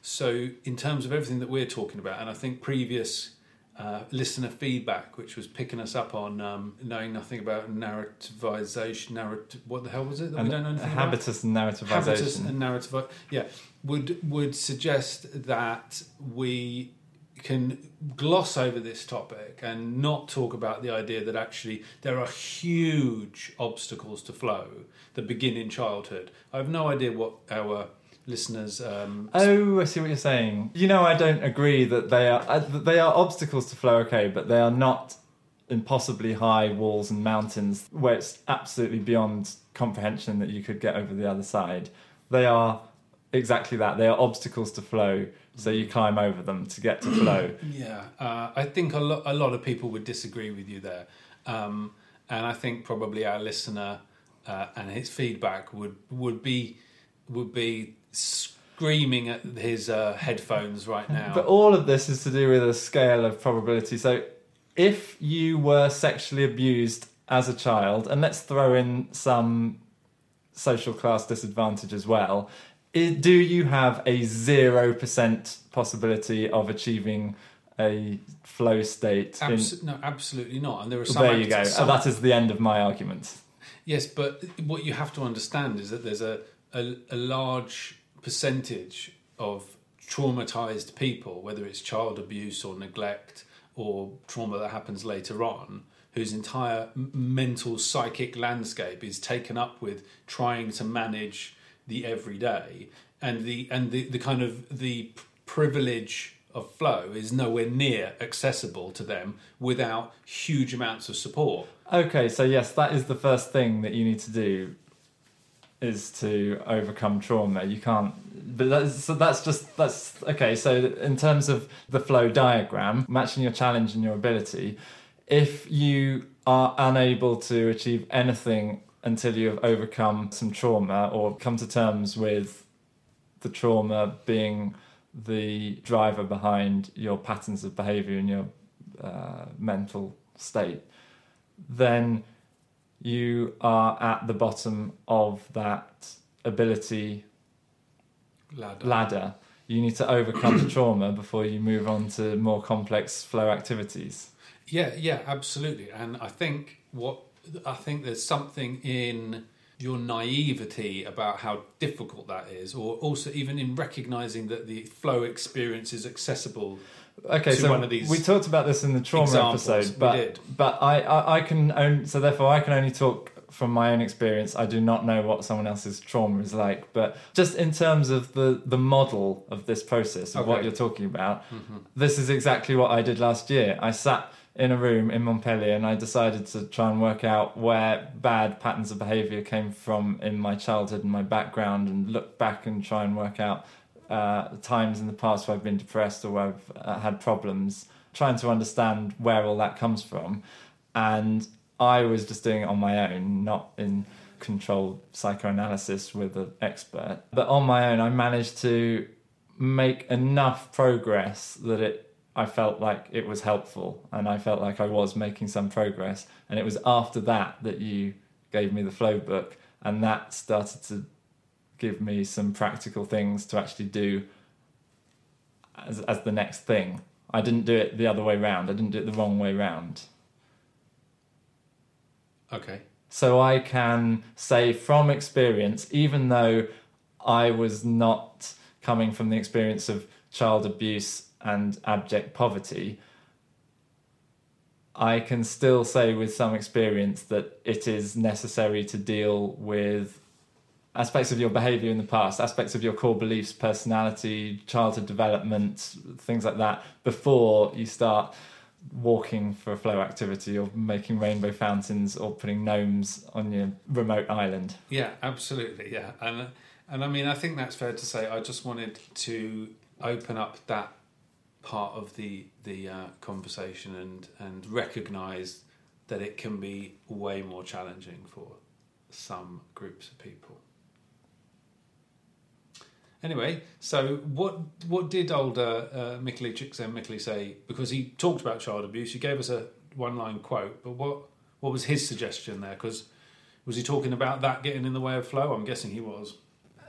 So, in terms of everything that we're talking about, and I think previous uh, listener feedback, which was picking us up on um, knowing nothing about narrativization, narrative, what the hell was it that we And don't know anything about? habitus and narrativization. habitus and narrative yeah would would suggest that we can gloss over this topic and not talk about the idea that actually there are huge obstacles to flow that begin in childhood i have no idea what our listeners um, Oh, I see what you're saying. You know, I don't agree that they are uh, that they are obstacles to flow. Okay, but they are not impossibly high walls and mountains where it's absolutely beyond comprehension that you could get over the other side. They are exactly that. They are obstacles to flow, so you climb over them to get to flow. (clears throat) Yeah, uh, I think a lot a lot of people would disagree with you there, um, and I think probably our listener uh, and his feedback would would be would be screaming at his uh, headphones right now. But all of this is to do with a scale of probability. So, if you were sexually abused as a child, and let's throw in some social class disadvantage as well, do you have a 0% possibility of achieving a flow state? in- no, absolutely not. And there are some. there you go. some- that is the end of my argument. Yes, but what you have to understand is that there's a, a, a large percentage of traumatized people, whether it's child abuse or neglect or trauma that happens later on, whose entire mental psychic landscape is taken up with trying to manage the everyday and the and the, the kind of the privilege of flow is nowhere near accessible to them without huge amounts of support. Okay, so yes, that is the first thing that you need to do is to overcome trauma. You can't but that's so that's just that's okay, so in terms of the flow diagram, matching your challenge and your ability, if you are unable to achieve anything until you have overcome some trauma or come to terms with the trauma being the driver behind your patterns of behavior and your uh, mental state, then you are at the bottom of that ability Ladder. ladder. You need to overcome the trauma before you move on to more complex flow activities. Yeah, yeah, absolutely. And I think what I think there's something in your naivety about how difficult that is, or also even in recognizing that the flow experience is accessible. Okay, to so one of these we talked about this in the trauma examples. episode, but but I, I I can only so therefore I can only talk from my own experience. I do not know what someone else's trauma is like, but just in terms of the the model of this process of what you're talking about, Mm-hmm. this is exactly what I did last year. I sat in a room in Montpellier and I decided to try and work out where bad patterns of behavior came from in my childhood and my background and look back and try and work out uh, times in the past where I've been depressed or where I've uh, had problems, trying to understand where all that comes from. And I was just doing it on my own, not in controlled psychoanalysis with an expert. But on my own, I managed to make enough progress that it I felt like it was helpful and I felt like I was making some progress and it was after that that you gave me the flow book and that started to give me some practical things to actually do as, as the next thing. I didn't do it the other way round. I didn't do it the wrong way round. Okay. So I can say from experience, even though I was not coming from the experience of child abuse and abject poverty, I can still say with some experience that it is necessary to deal with aspects of your behavior in the past, aspects of your core beliefs, personality, childhood development, things like that, before you start walking for a flow activity or making rainbow fountains or putting gnomes on your remote island. Yeah, absolutely. Yeah, and and I mean, I think that's fair to say. I just wanted to open up that part of the the uh, conversation and and recognise that it can be way more challenging for some groups of people. Anyway, so what what did older uh, Mikkeli Csikszentmihalyi say? Because he talked about child abuse. He gave us a one line quote, but what what was his suggestion there? Because was he talking about that getting in the way of flow? I'm guessing he was.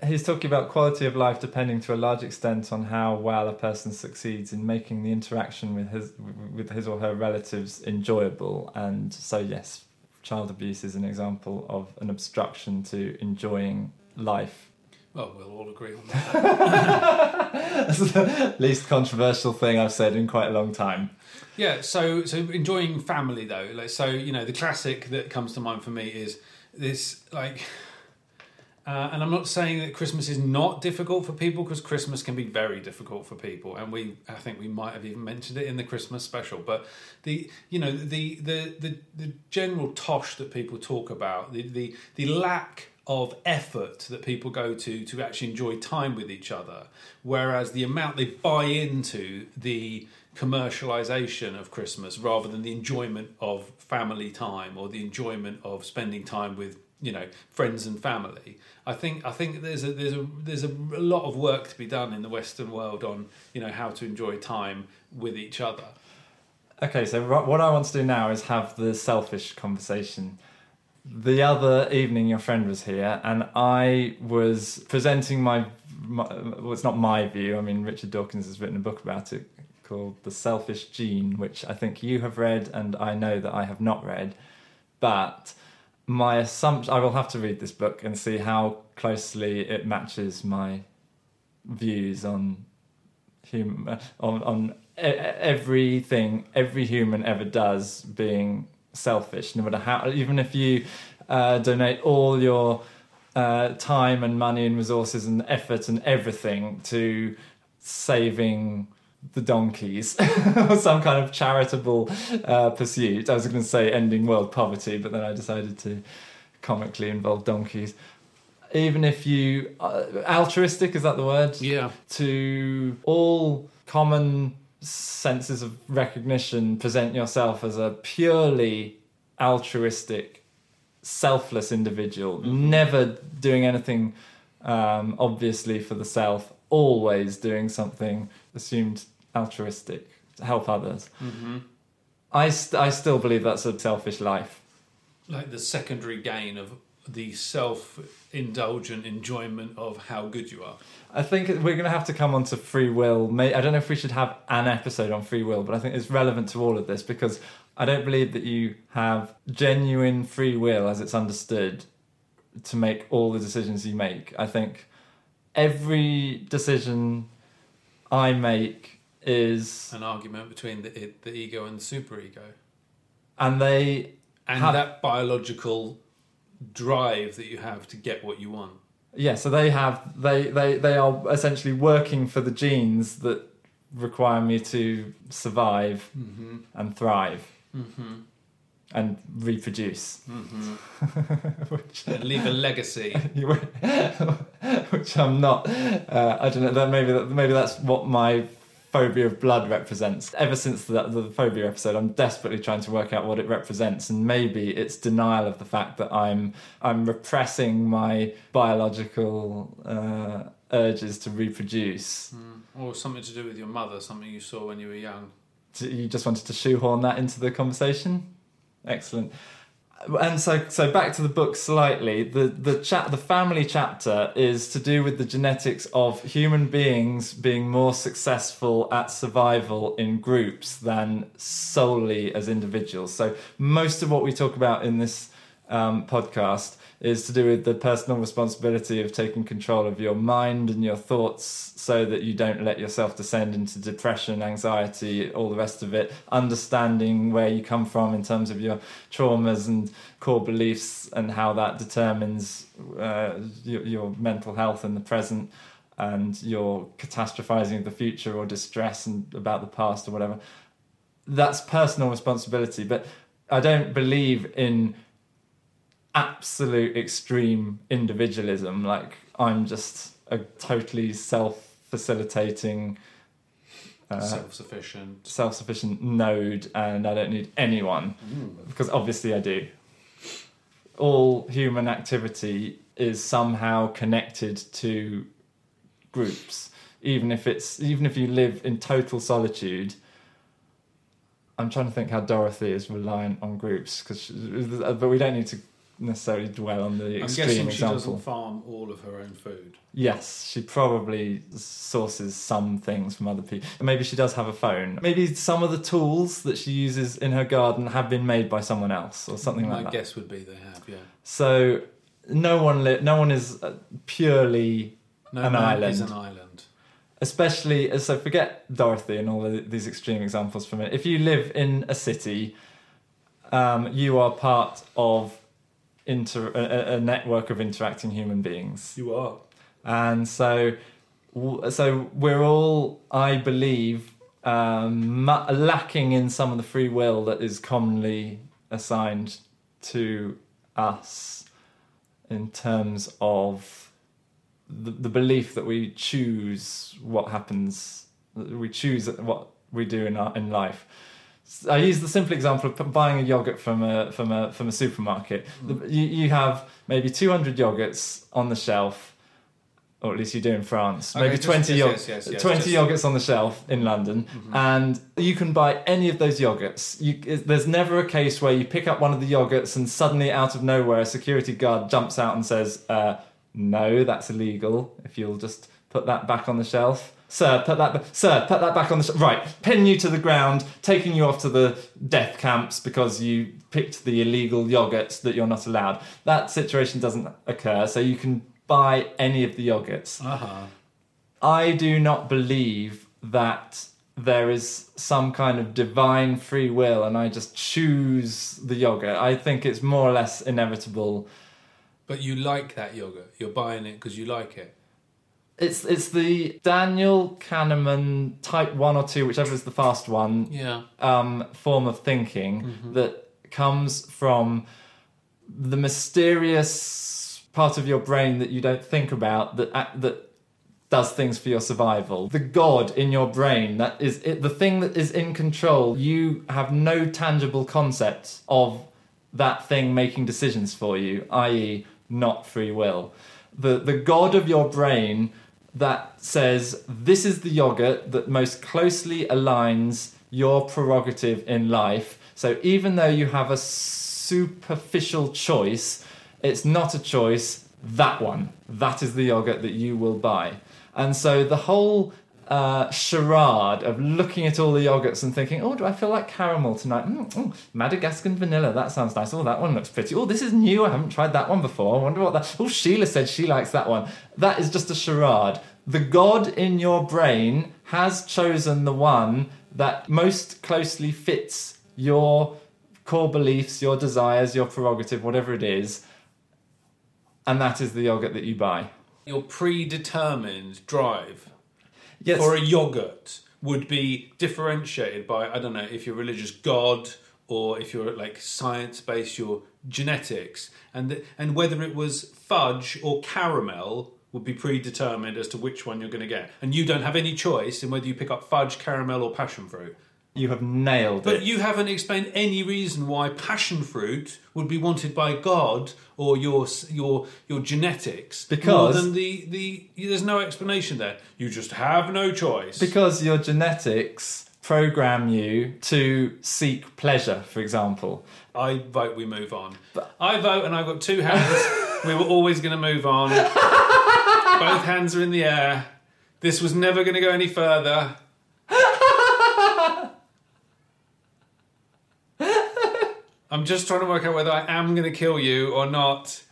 He's talking about quality of life depending to a large extent on how well a person succeeds in making the interaction with his with his or her relatives enjoyable. And so, yes, child abuse is an example of an obstruction to enjoying life. Well, we'll all agree on (laughs) that. That's the least controversial thing I've said in quite a long time. yeah. So so enjoying family though. Like so, you know, the classic that comes to mind for me is this like. Uh, and I'm not saying that Christmas is not difficult for people because Christmas can be very difficult for people, and we I think we might have even mentioned it in the Christmas special. But the you know the the the, the general tosh that people talk about, the, the the lack of effort that people go to to actually enjoy time with each other, whereas the amount they buy into the commercialization of Christmas rather than the enjoyment of family time or the enjoyment of spending time with you know friends and family. I think I think there's a there's a there's a lot of work to be done in the Western world on you know how to enjoy time with each other. Okay, so what I want to do now is have the selfish conversation. The other evening, your friend was here, and I was presenting my, my. Well, it's not my view. I mean, Richard Dawkins has written a book about it called The Selfish Gene, which I think you have read, and I know that I have not read. But my assumption, I will have to read this book and see how closely it matches my views on hum- on on e- everything every human ever does being selfish no matter how even if you uh, donate all your uh, time and money and resources and effort and everything to saving the donkeys (laughs) or some kind of charitable uh, pursuit. I was going to say ending world poverty but then i decided to comically involve donkeys. Even if you uh, altruistic is that the word? Yeah. to all common senses of recognition present yourself as a purely altruistic selfless individual never doing anything um, obviously for the self always doing something assumed altruistic to help others Mm-hmm. I, st- I still believe that's a selfish life like the secondary gain of the self-indulgent enjoyment of how good you are. I think we're going to have to come on to free will. May I don't know if we should have an episode on free will, but I think it's relevant to all of this because I don't believe that you have genuine free will as it's understood to make all the decisions you make. I think every decision I make is, An argument between the the ego and the superego, and they and Have- that biological drive that you have to get what you want. Yeah, so they have they they they are essentially working for the genes that require me to survive Mm-hmm. and thrive Mm-hmm. and reproduce. Mm-hmm. (laughs) which, And leave a legacy. (laughs) which I'm not. Uh, I don't know. That maybe that, maybe that's what my phobia of blood represents. Ever since the, the phobia episode, I'm desperately trying to work out what it represents, and maybe it's denial of the fact that I'm I'm repressing my biological uh, urges to reproduce. Mm. Or something to do with your mother, something you saw when you were young. You just wanted to shoehorn that into the conversation. Excellent. And so, so back to the book slightly. The the chat, the family chapter is to do with the genetics of human beings being more successful at survival in groups than solely as individuals. So most of what we talk about in this um, podcast is to do with the personal responsibility of taking control of your mind and your thoughts so that you don't let yourself descend into depression, anxiety, all the rest of it. Understanding where you come from in terms of your traumas and core beliefs and how that determines uh, your, your mental health in the present and your catastrophizing of the future or distress and about the past or whatever. That's personal responsibility, but I don't believe in absolute extreme individualism. Like I'm just a totally self-facilitating, uh, Self-sufficient. self-sufficient node, and I don't need anyone because obviously I do. All human activity is somehow connected to groups, even if it's even if you live in total solitude. I'm trying to think how Dorothy is reliant on groups, because but we don't need to necessarily dwell on the I'm extreme guessing she example. doesn't farm all of her own food. Yes, she probably sources some things from other people. Maybe she does have a phone. Maybe some of the tools that she uses in her garden have been made by someone else or something My like that. My guess would be they have, yeah. So no one li- no one is uh, purely No An man is island. an island. especially so forget Dorothy and all these extreme examples from it. If you live in a city, um, you are part of inter- a, a- network of interacting human beings. You are. and so so we're all i believe um, lacking in some of the free will that is commonly assigned to us in terms of the, the belief that we choose what happens we choose what we do in our in life I use the simple example of buying a yogurt from a from a from a supermarket. The- You, you have maybe 200 yogurts on the shelf, or at least you do in France. Okay, maybe just- 20 yes, yog- yes, yes, yes, 20 just- yogurts on the shelf in London, and you can buy any of those yogurts. You, it- there's never a case where you pick up one of the yogurts and suddenly, out of nowhere, a security guard jumps out and says, uh, "No, that's illegal. If you'll just put that back on the shelf." Sir, put that. Ba- Sir, put that back on the sh- right. Pin you to the ground, taking you off to the death camps because you picked the illegal yogurts that you're not allowed. That situation doesn't occur, so you can buy any of the yogurts. Uh-huh. I do not believe that there is some kind of divine free will and I just choose the yogurt. I think it's more or less inevitable. But you like that yogurt. You're buying it because you like it. It's it's the Daniel Kahneman type one or two, whichever is the fast one, Yeah. um, form of thinking that comes from the mysterious part of your brain that you don't think about that act- that does things for your survival. The god in your brain that is it, the thing that is in control. You have no tangible concept of that thing making decisions for you, i.e., not free will. The the god of your brain that says this is the yogurt that most closely aligns your prerogative in life. So even though you have a superficial choice. It's not a choice. That one. That is the yogurt that you will buy. And so the whole uh, charade of looking at all the yogurts and thinking, oh, do I feel like caramel tonight? Mm, mm, Madagascan vanilla, that sounds nice. Oh, that one looks pretty. Oh, this is new. I haven't tried that one before. I wonder what that. Oh, Sheila said she likes that one. That is just a charade. The God in your brain has chosen the one that most closely fits your core beliefs, your desires, your prerogative, whatever it is, and that is the yogurt that you buy. Your predetermined drive Yes. for a yogurt would be differentiated by I don't know if you're religious God or if you're like science based your genetics. And and whether it was fudge or caramel would be predetermined as to which one you're going to get. And you don't have any choice in whether you pick up fudge caramel or passion fruit you have nailed but it. But you haven't explained any reason why passion fruit would be wanted by God or your your your genetics more Because- than the the there's no explanation there. You just have no choice. Because your genetics program you to seek pleasure, for example. I vote we move on. But I vote and I've got two hands. (laughs) we were always going to move on. (laughs) Both hands are in the air. This was never going to go any further. I'm just trying to work out whether I am going to kill you or not.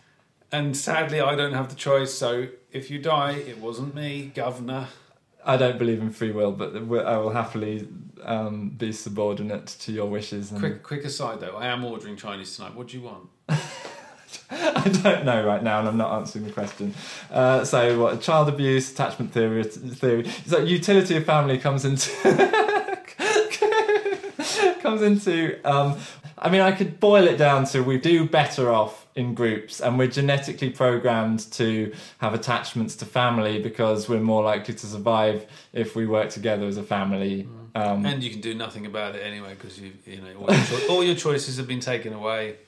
And sadly, I don't have the choice. So if you die, it wasn't me, Governor. I don't believe in free will, but I will happily um, be subordinate to your wishes. And Quick, quick aside though, I am ordering Chinese tonight. What do you want? (laughs) I don't know right now, and I'm not answering the question. Uh, so, what child abuse, attachment theory, theory. So, utility of family comes into (laughs) comes into. Um, I mean, I could boil it down to we do better off in groups, and we're genetically programmed to have attachments to family because we're more likely to survive if we work together as a family. Um, And you can do nothing about it anyway because you, you know, all your, cho- all your choices have been taken away. (laughs)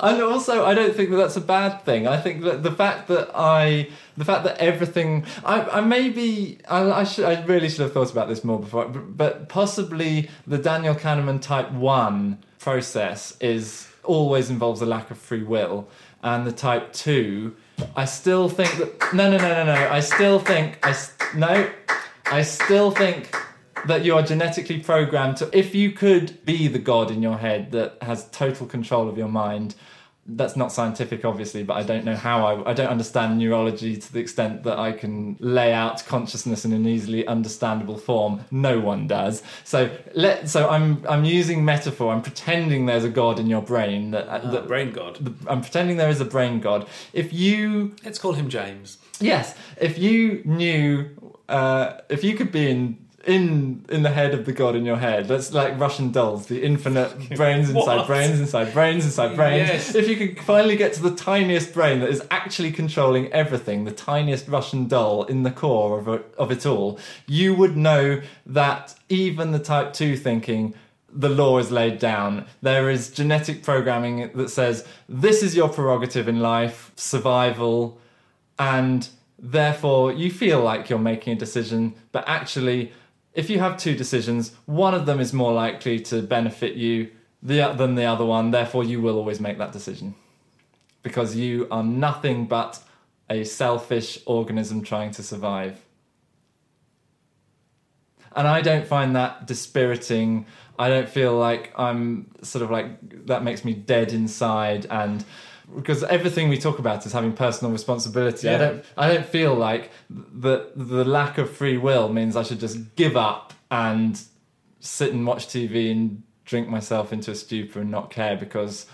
And also, I don't think that that's a bad thing. I think that the fact that I, the fact that everything, I, I maybe, I, I should, I really should have thought about this more before. But, but possibly the Daniel Kahneman Type One process is always involves a lack of free will, and the Type Two, I still think that no, no, no, no, no. I still think I no, I still think that you are genetically programmed to if you could be the god in your head that has total control of your mind that's not scientific obviously but i don't know how i, I don't understand neurology to the extent that i can lay out consciousness in an easily understandable form. No one does. So let so i'm i'm using metaphor. I'm pretending there's a god in your brain that, Uh, that brain god. i'm pretending there is a brain god. If you Let's call him James. Yes, if you knew, uh, if you could be in in in the head of the god in your head, that's like Russian dolls, the infinite (laughs) brains inside brains inside brains (laughs) inside brains. Yes. If you could finally get to the tiniest brain that is actually controlling everything, the tiniest Russian doll in the core of it, of it all, you would know that even the Type Two thinking the law is laid down. There is genetic programming that says this is your prerogative in life, survival, and therefore you feel like you're making a decision, but actually, if you have two decisions, one of them is more likely to benefit you than the other one, therefore, you will always make that decision. Because you are nothing but a selfish organism trying to survive. And I don't find that dispiriting. I don't feel like I'm sort of like that makes me dead inside and because everything we talk about is having personal responsibility. I don't I don't feel like the the lack of free will means I should just give up and sit and watch TV and drink myself into a stupor and not care because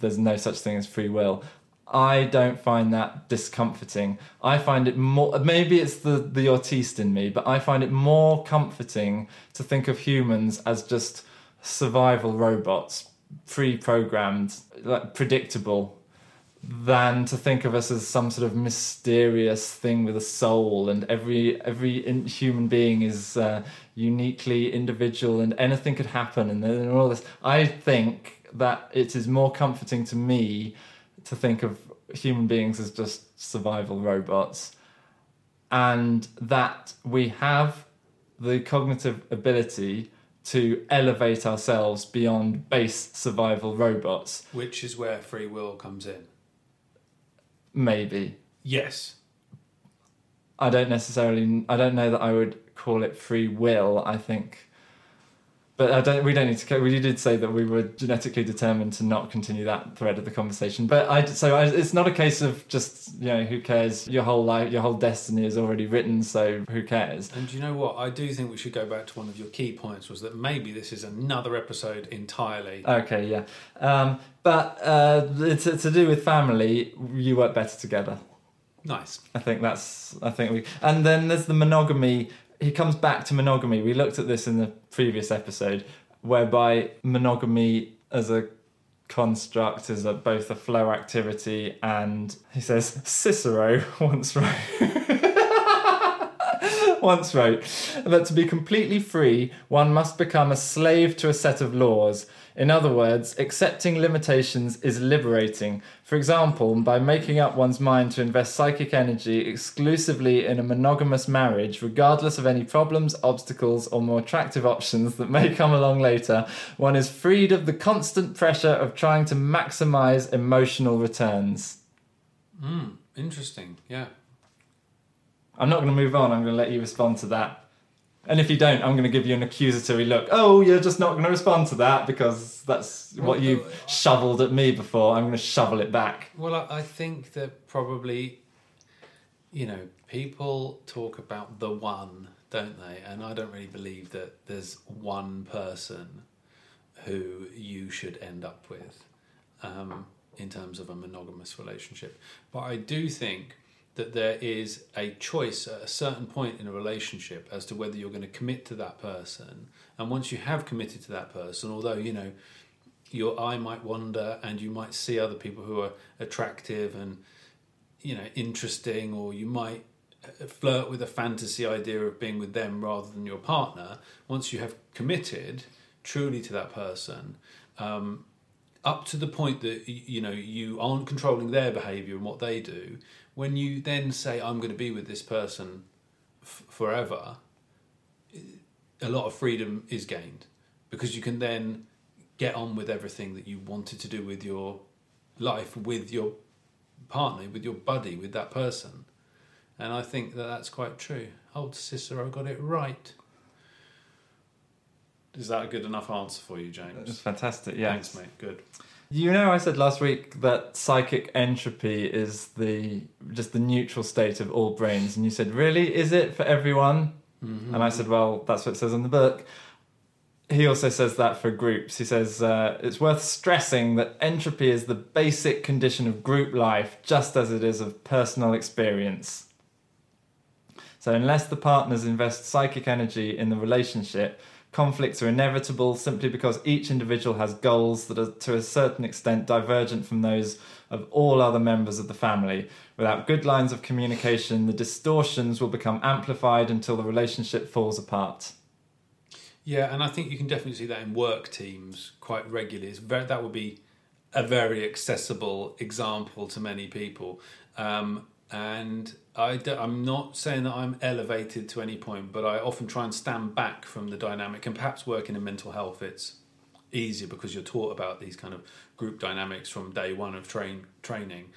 there's no such thing as free will. I don't find that discomforting. I find it more maybe it's the the autiste in me, but I find it more comforting to think of humans as just survival robots, pre-programmed, like predictable than to think of us as some sort of mysterious thing with a soul and every every human being is uh, uniquely individual and anything could happen and, then all this i think that it is more comforting to me to think of human beings as just survival robots and that we have the cognitive ability to elevate ourselves beyond base survival robots. Which is where free will comes in. Maybe. Yes. I don't necessarily. I don't know that I would call it free will. I think, but I don't. We don't need to. go- We did say that we were genetically determined to not continue that thread of the conversation. But I. So I, it's not a case of just you know who cares. Your whole life, your whole destiny is already written. So who cares? And you know what? I do think we should go back to one of your key points was that maybe this is another episode entirely. Okay, yeah. Um, but uh, it's to do with family. You work better together. nice. I think that's. I think we. And then there's the monogamy. He comes back to monogamy. We looked at this in the previous episode, whereby monogamy as a construct is a, both a flow activity and he says Cicero (laughs) once wrote. (laughs) once wrote that to be completely free, one must become a slave to a set of laws. In other words, accepting limitations is liberating. For example, by making up one's mind to invest psychic energy exclusively in a monogamous marriage, regardless of any problems, obstacles, or more attractive options that may come along later, one is freed of the constant pressure of trying to maximize emotional returns. Mm, interesting. Yeah. I'm not going to move on. I'm going to let you respond to that. And if you don't, I'm going to give you an accusatory look. Oh, you're just not going to respond to that because that's what you've uh, shoveled at me before. I'm going to shovel it back. Well, I, I think that probably, you know, people talk about the one, don't they? And I don't really believe that there's one person who you should end up with um, in terms of a monogamous relationship. But I do think that there is a choice at a certain point in a relationship as to whether you're going to commit to that person. And once you have committed to that person, although, you know, your eye might wander and you might see other people who are attractive and you know interesting or you might uh, flirt with a fantasy idea of being with them rather than your partner once you have committed truly to that person um, up to the point that you know you aren't controlling their behavior and what they do when you then say i'm going to be with this person f- forever a lot of freedom is gained because you can then get on with everything that you wanted to do with your life with your partner with your buddy with that person. And i think that that's quite true. Old cicero got it right. Is that a good enough answer for you james? Fantastic. Yeah. thanks mate. Good You know, I said last week that psychic entropy is the just the neutral state of all brains, and you said, "Really, is it for everyone?" And I said, "Well, that's what it says in the book." He also says that for groups. He says uh, it's worth stressing that entropy is the basic condition of group life, just as it is of personal experience. So, unless the partners invest psychic energy in the relationship, conflicts are inevitable simply because each individual has goals that are to a certain extent divergent from those of all other members of the family. Without good lines of communication, the distortions will become amplified until the relationship falls apart. Yeah, and I think you can definitely see that in work teams quite regularly. Very, that would be a very accessible example to many people. Um, and I am not saying that I'm elevated to any point, but I often try and stand back from the dynamic. And perhaps working in mental health, it's easier because you're taught about these kind of group dynamics from day one of train training.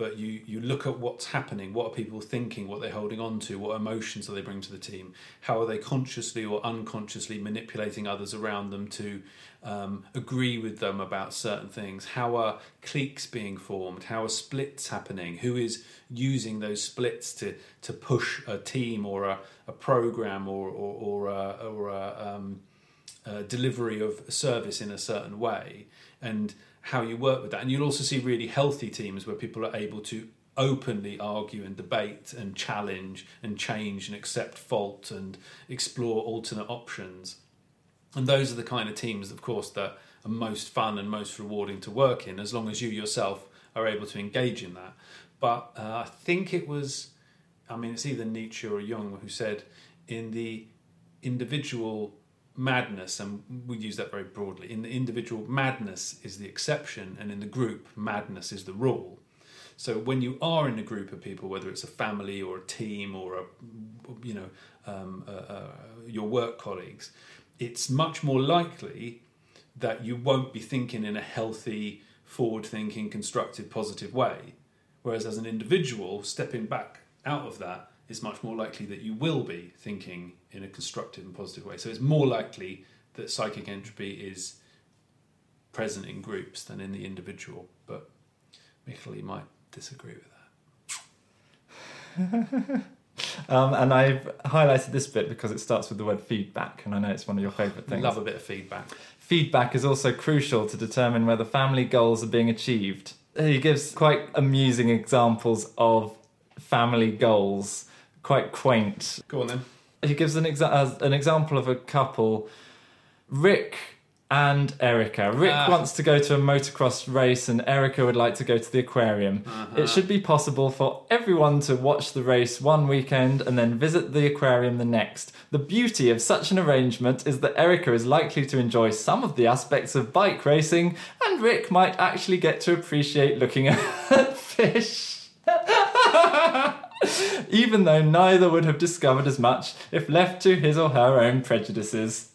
But you, you look at what's happening, what are people thinking, what they're holding on to, what emotions are they bringing to the team, how are they consciously or unconsciously manipulating others around them to um, agree with them about certain things, how are cliques being formed, how are splits happening, who is using those splits to, to push a team or a, a program or, or, or a, or a, um, delivery of service in a certain way? And how you work with that. And you'll also see really healthy teams where people are able to openly argue and debate and challenge and change and accept fault and explore alternate options. And those are the kind of teams, of course, that are most fun and most rewarding to work in, as long as you yourself are able to engage in that. But uh, I think it was, I mean, it's either Nietzsche or Jung who said, in the individual madness, and we use that very broadly, in the individual, madness is the exception, and in the group, madness is the rule. So when you are in a group of people, whether it's a family or a team or a, you know, um, uh, uh, your work colleagues, it's much more likely that you won't be thinking in a healthy, forward thinking, constructive, positive way. Whereas as an individual, stepping back out of that is much more likely that you will be thinking in a constructive and positive way. So it's more likely that psychic entropy is present in groups than in the individual. But Michael, you might disagree with that. (laughs) Um, and I've highlighted this bit because it starts with the word feedback, and I know it's one of your favourite things. Love a bit of feedback. Feedback is also crucial to determine whether family goals are being achieved. He gives quite amusing examples of family goals, quite quaint. Go on then. He gives an, exa- uh, an example of a couple, Rick and Erica. Rick Ah. wants to go to a motocross race, and Erica would like to go to the aquarium. Uh-huh. It should be possible for everyone to watch the race one weekend and then visit the aquarium the next. The beauty of such an arrangement is that Erica is likely to enjoy some of the aspects of bike racing, and Rick might actually get to appreciate looking at (laughs) fish. Even though neither would have discovered as much if left to his or her own prejudices.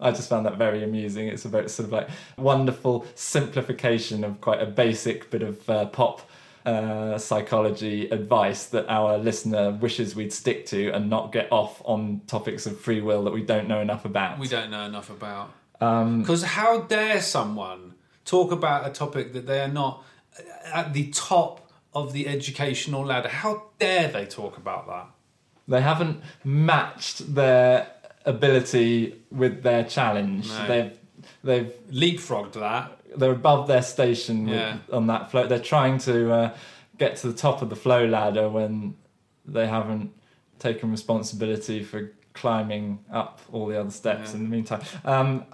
I just found that very amusing. It's a very sort of like wonderful simplification of quite a basic bit of uh, pop uh, psychology advice that our listener wishes we'd stick to and not get off on topics of free will that we don't know enough about. We don't know enough about. Um, Because how dare someone talk about a topic that they are not at the top of the educational ladder? How dare they talk about that? They haven't matched their ability with their challenge. No. They've they've Leapfrogged that. they're above their station with, Yeah. on that float. They're trying to uh, get to the top of the flow ladder when they haven't taken responsibility for climbing up all the other steps Yeah. in the meantime. Um,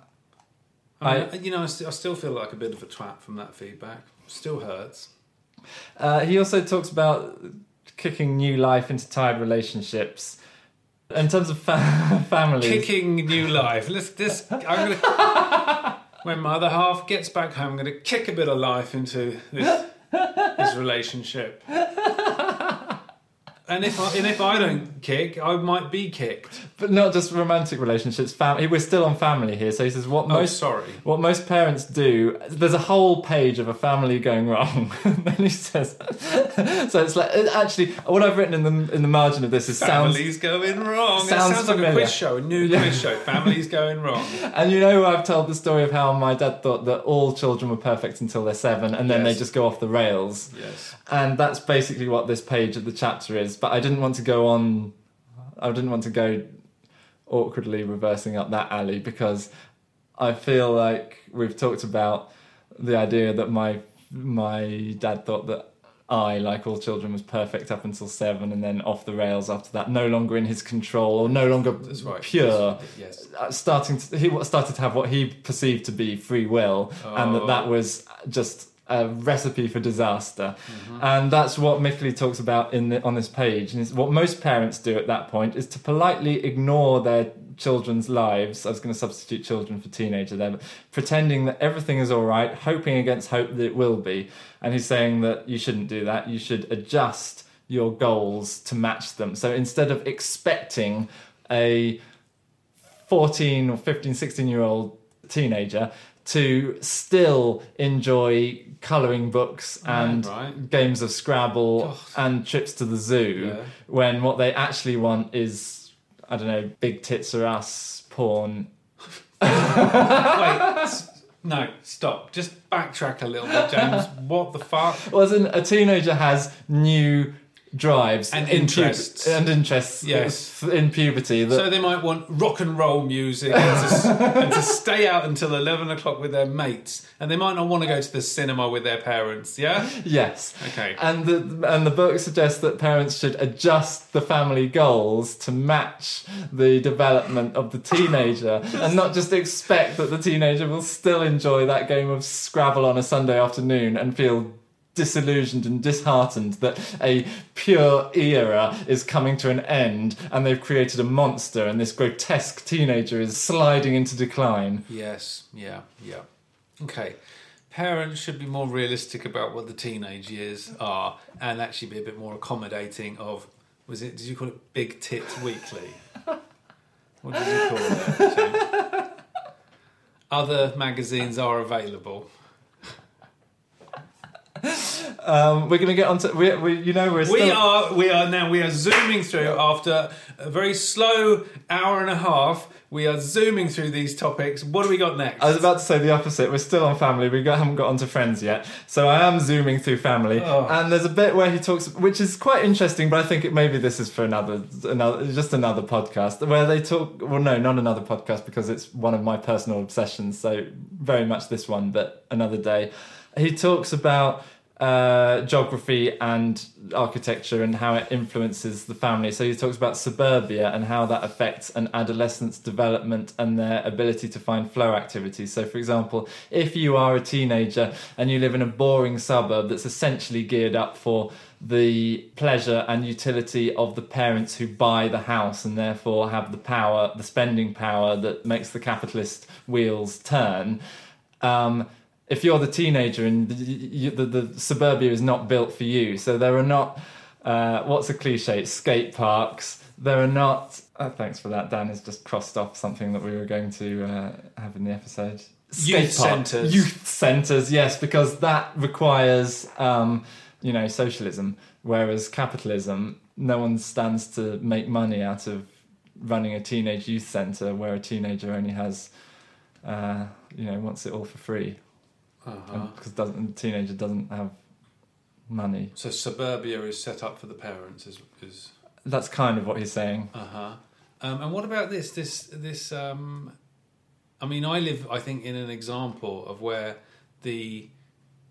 I mean, you know, I, st- I still feel like a bit of a twat from that feedback. Still hurts. Uh, he also talks about kicking new life into tired relationships. In terms of fa- (laughs) families, Kicking new life. Let's this. I'm gonna. (laughs) when my other half gets back home, I'm gonna kick a bit of life into this this relationship. (laughs) And if I, and if I don't kick, I might be kicked. but not just romantic relationships. Fam- we're still on family here, so he says what Oh, most sorry. What most parents do, there's a whole page of a family going wrong. (laughs) then he says, (laughs) so it's like actually what I've written in the in the margin of this is sounds. Families going wrong. sounds it sounds like a quiz show, a new Yeah. quiz show. Families going wrong. (laughs) And you know, I've told the story of how my dad thought that all children were perfect until they're seven, and then Yes. they just go off the rails. Yes. And that's basically what this page of the chapter is. But I didn't want to go on. I didn't want to go awkwardly reversing up that alley because I feel like we've talked about the idea that my my dad thought that I, like all children, was perfect up until seven, and then off the rails after that, no longer in his control or no longer right. pure. Yes. Uh, starting to he started to have what he perceived to be free will, and that that Oh. was just a recipe for disaster. Mm-hmm. And that's what Mickley talks about in the, on this page. And it's what most parents do at that point is to politely ignore their children's lives. I was going to substitute children for teenager there, but pretending that everything is all right, hoping against hope that it will be. And he's saying that you shouldn't do that. You should adjust your goals to match them. So instead of expecting a 14 or 15, 16 year old teenager to still enjoy colouring books ah, and right. games of Scrabble God. and trips to the zoo Yeah. when what they actually want is, I don't know, big tits or ass porn. Wait. s- No, stop. Just backtrack a little bit, James. (laughs) What the fuck? Well, as in, a teenager has new drives And in pu- interests. and interests Yes. in puberty that So they might want rock and roll music and to, and to stay out until 11 o'clock with their mates. And they might not want to go to the cinema with their parents, yeah? yes Okay. And the and the book suggests that parents should adjust the family goals to match the development of the teenager, (laughs) and not just expect that the teenager will still enjoy that game of Scrabble on a Sunday afternoon and feel disillusioned and disheartened that a pure era is coming to an end and they've created a monster and this grotesque teenager is sliding into decline. Yes, yeah, yeah. Okay. Parents should be more realistic about what the teenage years are and actually be a bit more accommodating of was it did you call it Big Tit Weekly? What does he call it? (laughs) Other magazines are available. Um, we're going to get on to we, we you know we're still We are we are now we are zooming through after a very slow hour and a half. We are zooming through these topics. What do we got next? I was about to say the opposite. We're still on family. We got, haven't got onto friends yet. So I am zooming through family, Oh. and there's a bit where he talks, which is quite interesting. But I think it, maybe this is for another, another, just another podcast where they talk. Well, no, not another podcast because it's one of my personal obsessions. So very much this one, but another day. He talks about uh, geography and architecture and how it influences the family. So he talks about suburbia and how that affects an adolescent's development and their ability to find flow activities. So, for example, if you are a teenager and you live in a boring suburb that's essentially geared up for the pleasure and utility of the parents who buy the house and therefore have the power, the spending power that makes the capitalist wheels turn. Um, if you're the teenager and the, the, the suburbia is not built for you, so there are not uh, what's a cliche skate parks. There are not. Oh, thanks for that. Dan has just crossed off something that we were going to uh, have in the episode. Youth park- centres. Youth centres, yes, because that requires um, you know socialism, whereas capitalism, no one stands to make money out of running a teenage youth centre where a teenager only has uh, you know wants it all for free Uh-huh. because doesn't the teenager doesn't have money. So suburbia is set up for the parents. Is is That's kind of what he's saying. uh huh. Um, and what about this? This this. Um, I mean, I live. I think in an example of where the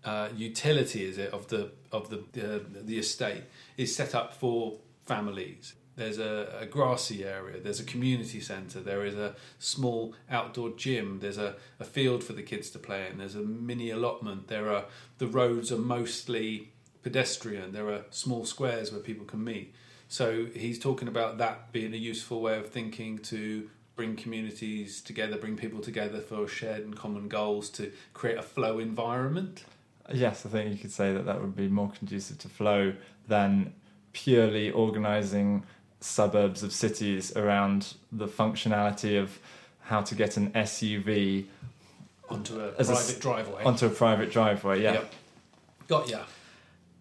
uh, utility is it of the of the uh, the estate is set up for families. There's a, a grassy area. There's a community centre. There is a small outdoor gym. There's a, a field for the kids to play in. There's a mini allotment. There are the roads are mostly pedestrian. There are small squares where people can meet. So he's talking about that being a useful way of thinking to bring communities together, bring people together for shared and common goals to create a flow environment. Yes, I think you could say that that would be more conducive to flow than purely organising suburbs of cities around the functionality of how to get an SUV onto a a private s- driveway. onto a private driveway. Yeah. Yep. Got ya.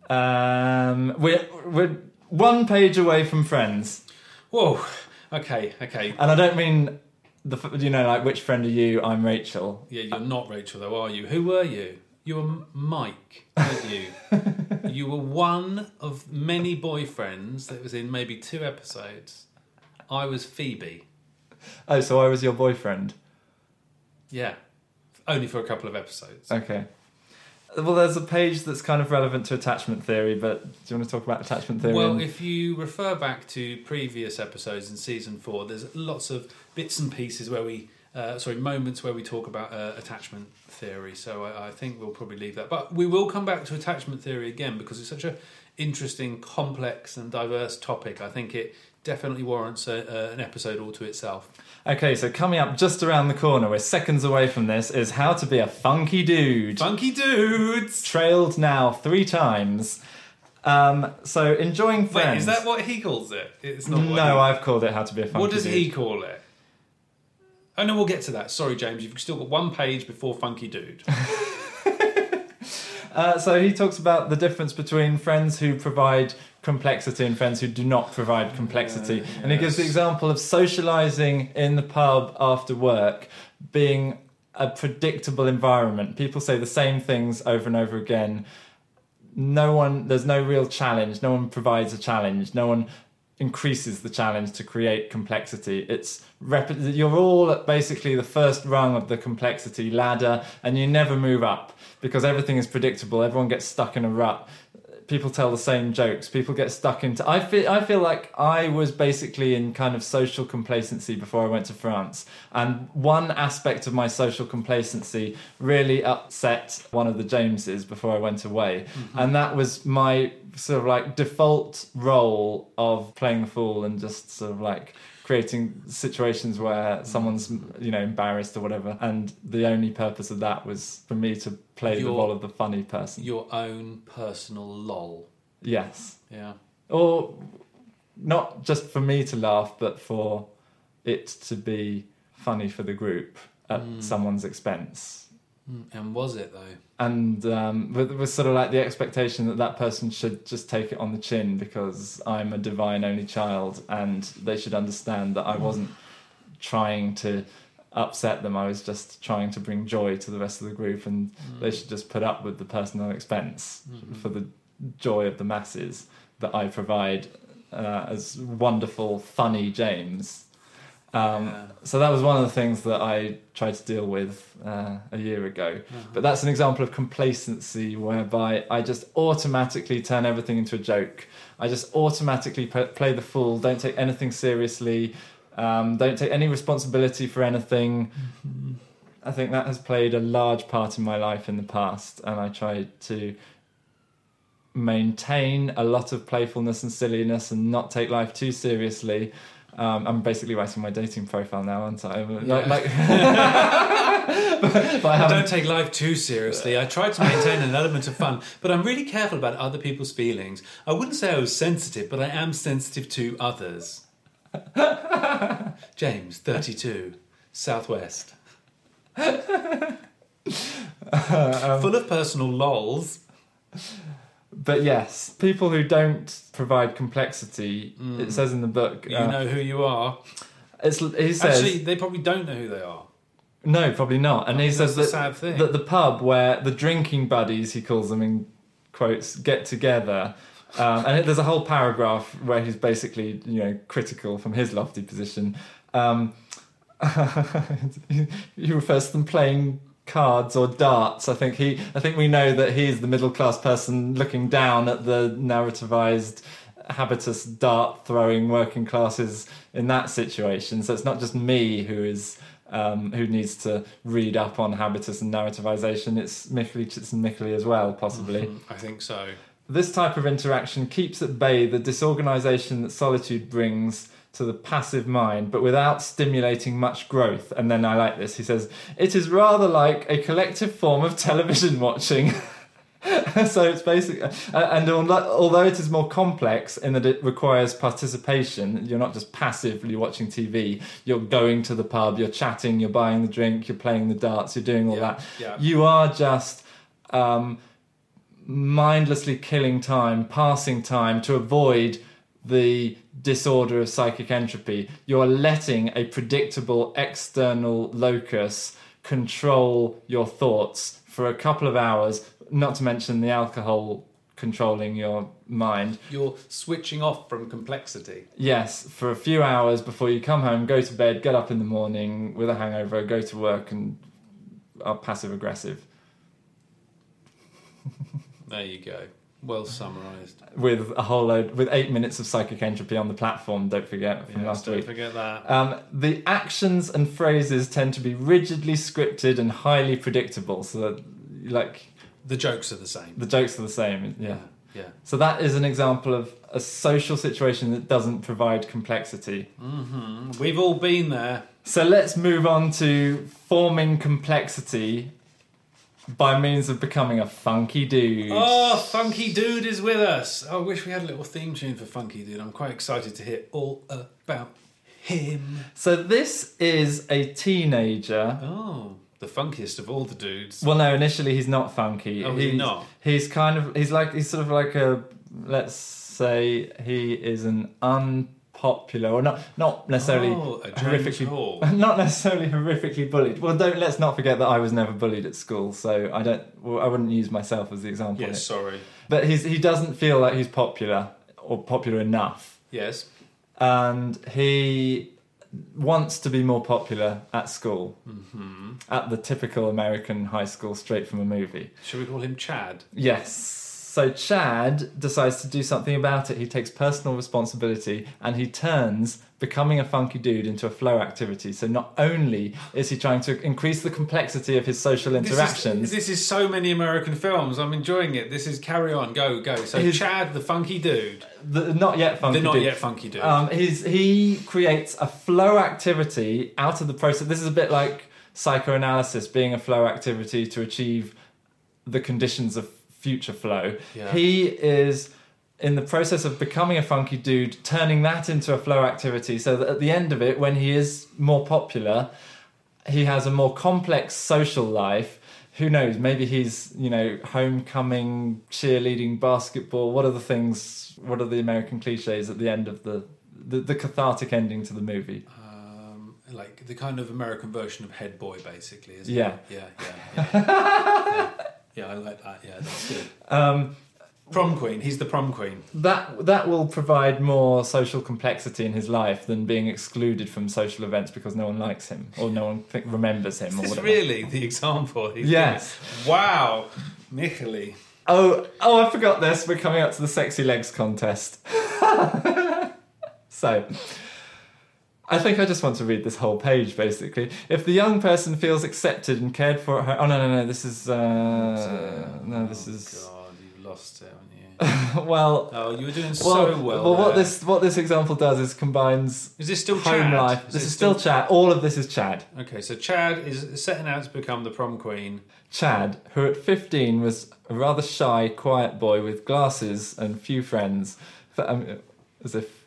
Um, we're we're one page away from Friends, Whoa. Okay. Okay. and I don't mean the you know like which friend are you? I'm Rachel. Yeah, you're not Rachel though, are you? Who were you? You were Mike, weren't you? (laughs) you were one of many boyfriends that was in maybe two episodes. I was Phoebe. Oh, so I was your boyfriend. Yeah. Only for a couple of episodes. Okay. Well, there's a page that's kind of relevant to attachment theory, but do you want to talk about attachment theory? Well, if you refer back to previous episodes in season four, there's lots of bits and pieces where we, uh, sorry, moments where we talk about uh, attachment theory. So I, I think we'll probably leave that. But we will come back to attachment theory again because it's such a interesting, complex, and diverse topic. I think it definitely warrants a, uh, an episode all to itself. Okay, so coming up just around the corner, we're seconds away from this, is how to be a funky dude. Funky dudes. Trailed now three times. Um, so enjoying friends. Wait, is that what he calls it? It's not. no, he- I've called it how to be a funky What does dude. he call it? Oh no, we'll get to that. Sorry, James, you've still got one page before Funky Dude. (laughs) Uh, so he talks about the difference between friends who provide complexity and friends who do not provide complexity. Uh, And he gives the example of socializing in the pub after work being a predictable environment. People say the same things over and over again. No one, there's no real challenge. No one provides a challenge. No one increases the challenge to create complexity. It's rep- you're all at basically the first rung of the complexity ladder, and you never move up because everything is predictable. Everyone gets stuck in a rut. People tell the same jokes. People get stuck into. I feel. I feel like I was basically in kind of social complacency before I went to France, and one aspect of my social complacency really upset one of the Jameses before I went away, mm-hmm. and that was my sort of like default role of playing the fool and just sort of like creating situations where someone's you know embarrassed or whatever and the only purpose of that was for me to play the role of the funny person Your own personal lol. yes Yeah. or not just for me to laugh but for it to be funny for the group at mm. someone's expense. Mm, And was it though? And um, with, with sort of like the expectation that that person should just take it on the chin because I'm a divine only child and they should understand that I wasn't trying to upset them. I was just trying to bring joy to the rest of the group and they should just put up with the personal expense for the joy of the masses that I provide uh, as wonderful, funny James. Um, Yeah. So that was one of the things that I tried to deal with uh, a year ago. But that's an example of complacency whereby I just automatically turn everything into a joke. I just automatically p- play the fool, don't take anything seriously, um, don't take any responsibility for anything. I think that has played a large part in my life in the past, and I try to maintain a lot of playfulness and silliness and not take life too seriously. Um, I'm basically writing my dating profile now, aren't I? Yeah. like but, (laughs) (laughs) but I I don't take life too seriously. I try to maintain an element of fun, but I'm really careful about other people's feelings. I wouldn't say I was sensitive, but I am sensitive to others. (laughs) James, 32, Southwest. Full of personal lols. But yes, people who don't provide complexity, it says in the book. You uh, know who you are. it's, he says Actually, they probably don't know who they are. no, probably not. And he says that's the that, sad thing. that the pub where the drinking buddies, he calls them in quotes, get together. Um, and there's a whole paragraph where he's basically, you know, critical from his lofty position. Um, (laughs) he refers to them playing cards or darts. I think he. I think we know that he's the middle class person looking down at the narrativized habitus dart throwing working classes in that situation. So it's not just me who is. Um, who needs to read up on habitus and narrativization? It's Michely Csikszentmihalyi as well, possibly. I think so. This type of interaction keeps at bay the disorganization that solitude brings to the passive mind, but without stimulating much growth. And then I like this. He says, It is rather like a collective form of (laughs) television watching. (laughs) so it's basically, uh, and although although it is more complex in that it requires participation, you're not just passively watching TV, you're going to the pub, you're chatting, you're buying the drink, you're playing the darts, you're doing all Yeah, that. yeah. You are just. Um, mindlessly killing time, passing time to avoid the disorder of psychic entropy. You're letting a predictable external locus control your thoughts for a couple of hours, not to mention the alcohol controlling your mind. You're switching off from complexity. Yes, for a few hours before you come home, go to bed, get up in the morning with a hangover, go to work, and are passive aggressive. There you go. Well summarised. with a whole load with eight minutes of psychic entropy on the platform don't forget from Yes, last don't week forget that. um, the actions and phrases tend to be rigidly scripted and highly predictable so that like The jokes are the same. the jokes are the same yeah Yeah. so that is an example of a social situation that doesn't provide complexity hmm We've all been there. so let's move on to forming complexity by means of becoming a funky dude Oh, Funky Dude is with us. I wish we had a little theme tune for Funky Dude. I'm quite excited to hear all about him. so this is a teenager Oh, the funkiest of all the dudes. Well, no. Initially, he's not funky. Oh, he's not? He's kind of. He's like. He's sort of like a. Let's say he is an unpopular, or not. Not necessarily Oh, horrifically. Hall. (laughs) Not necessarily horrifically bullied. Well, don't. Let's not forget that I was never bullied at school, so I don't. Well, I wouldn't use myself as the example. Yes, sorry. But he's. He doesn't feel like he's popular or popular enough, Yes. and he wants to be more popular at school, hmm at the typical American high school, straight from a movie. Should we call him Chad? Yes. So Chad decides to do something about it. He takes personal responsibility and he turns becoming a funky dude into a flow activity. So not only is he trying to increase the complexity of his social interactions, This is, this is so many American films. I'm enjoying it. This is carry on, go, go. So His- Chad, the funky dude. the not yet funky They're not dude. yet funky dude. Um, he's, he creates a flow activity out of the process. This is a bit like psychoanalysis being a flow activity to achieve the conditions of future flow. Yeah. He is in the process of becoming a funky dude, turning that into a flow activity so that at the end of it, when he is more popular, he has a more complex social life. Who knows? Maybe he's, you know, homecoming, cheerleading, basketball. What are the things, what are the American cliches at the end of the, the, the cathartic ending to the movie? Um, like the kind of American version of Head Boy, basically. Isn't Yeah. It? Yeah. Yeah. Yeah. yeah. (laughs) Yeah, I like that. Yeah, that's good. (laughs) Um, Prom queen. He's the prom queen. that that will provide more social complexity in his life than being excluded from social events because no one likes him or no one think, remembers him Is this really the example? He's Yes. giving? Wow, Micheli. Oh, oh! I forgot this. We're coming up to the sexy legs contest. (laughs) so, I think I just want to read this whole page. Basically, if the young person feels accepted and cared for at her, oh no, no, no! This is uh, no, this oh, is God, you've lost it, haven't you? (laughs) well. Oh, you were doing Well, so well. well, what there. this what this example does is combines is this still home Chad? life. Is This is still Chad. All of this is Chad. Okay, so Chad is setting out to become the prom queen. Chad, who at 15 was a rather shy, quiet boy with glasses and few friends, F- um, as if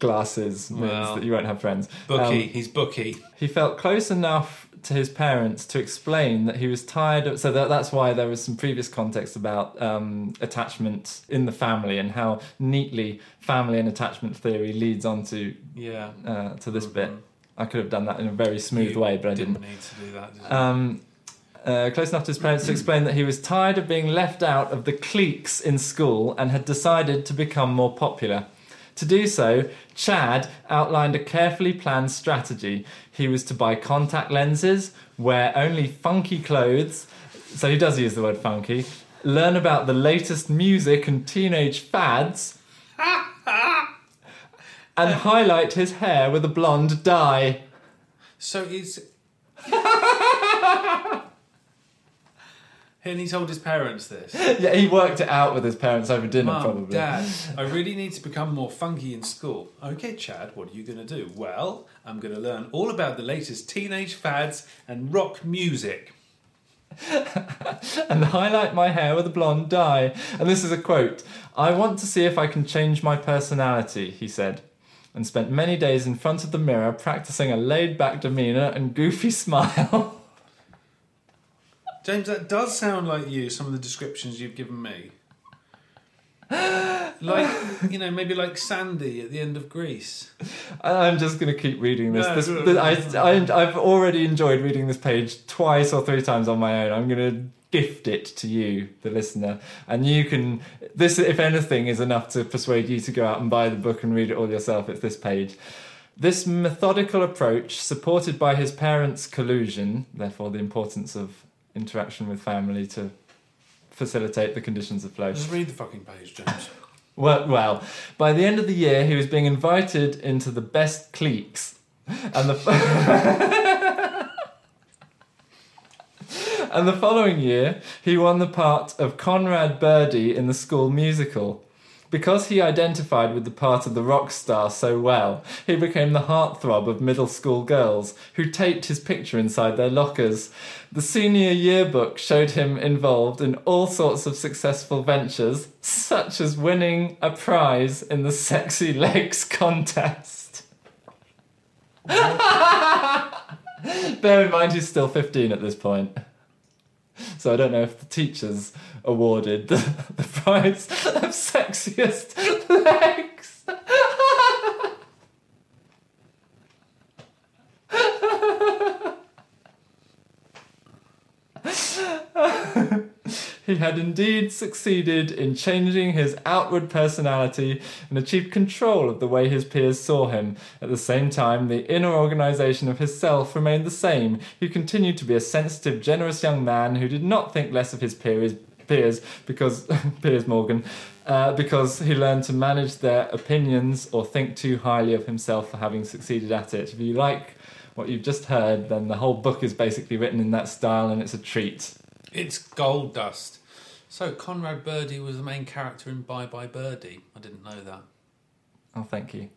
glasses means Well, that you won't have friends. Bookie. Um, He's Bookie. he felt close enough to his parents to explain that he was tired of. So that, that's why there was some previous context about um, attachment in the family and how neatly family and attachment theory leads on to, Yeah. uh, to this bit. Mhm. I could have done that in a very smooth You way, but I didn't. need to do that. Did um, uh, close enough to his parents to explain that he was tired of being left out of the cliques in school and had decided to become more popular. To do so, Chad outlined a carefully planned strategy. He was to buy contact lenses, wear only funky clothes, so he does use the word funky, learn about the latest music and teenage fads, (laughs) and highlight his hair with a blonde dye. So he's. (laughs) and he told his parents this. (laughs) Yeah, he worked it out with his parents over dinner, Mum, probably. Dad, (laughs) I really need to become more funky in school. Okay, Chad, what are you going to do? Well, I'm going to learn all about the latest teenage fads and rock music. (laughs) and highlight my hair with a blonde dye. And this is a quote I want to see if I can change my personality, he said, and spent many days in front of the mirror practicing a laid back demeanour and goofy smile. James, that does sound like you, some of the descriptions you've given me. (gasps) Like, you know, maybe like Sandy at the end of Grease. I'm just going to keep reading this. No, this, no, this- no, I, I, I've already enjoyed reading this page twice or three times on my own. I'm going to gift it to you, the listener, and you can. This, if anything, is enough to persuade you to go out and buy the book and read it all yourself. It's this page. This methodical approach, supported by his parents' collusion, therefore the importance of interaction with family to facilitate the conditions of flow. Just read the fucking page, James. (laughs) Well, well, by the end of the year, he was being invited into the best cliques, and the (laughs) and the following year, he won the part of Conrad Birdie in the school musical. Because he identified with the part of the rock star so well, he became the heartthrob of middle school girls who taped his picture inside their lockers. The senior yearbook showed him involved in all sorts of successful ventures, such as winning a prize in the Sexy Legs contest. (laughs) Bear in mind, he's still 15 at this point. So I don't know if the teachers awarded the, the prize of sexiest legs. (laughs) he had indeed succeeded in changing his outward personality and achieved control of the way his peers saw him. At the same time, the inner organization of his self remained the same. He continued to be a sensitive, generous young man who did not think less of his peers, peers because (laughs) Piers Morgan, uh, because he learned to manage their opinions or think too highly of himself for having succeeded at it. If you like what you've just heard, then the whole book is basically written in that style, and it's a treat. It's gold dust. So Conrad Birdie was the main character in Bye Bye Birdie. I didn't know that. Oh, thank you.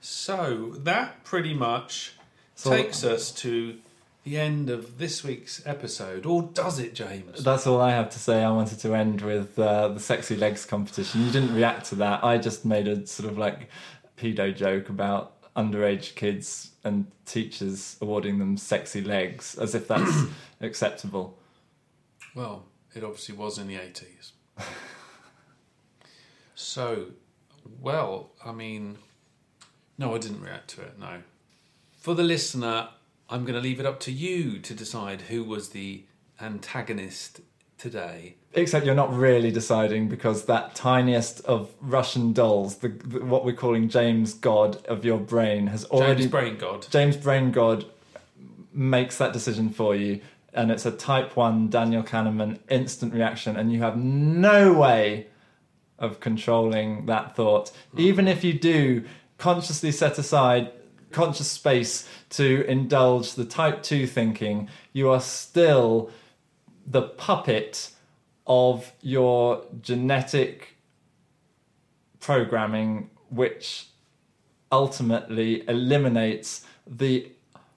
So that pretty much So- takes us to the end of this week's episode, or does it, James? That's all I have to say. I wanted to end with uh, the sexy legs competition. You didn't react to that. I just made a sort of like pedo joke about underage kids and teachers awarding them sexy legs as if that's (clears throat) acceptable. Well, it obviously was in the 80s. (laughs) so, well, I mean, no, I didn't react to it, no. For the listener, I'm going to leave it up to you to decide who was the antagonist today. Except you're not really deciding because that tiniest of Russian dolls, the, the what we're calling James God of your brain, has already James Brain God. James Brain God makes that decision for you, and it's a Type One Daniel Kahneman instant reaction, and you have no way of controlling that thought, even if you do consciously set aside conscious space to indulge the Type Two thinking. You are still the puppet of your genetic programming, which ultimately eliminates the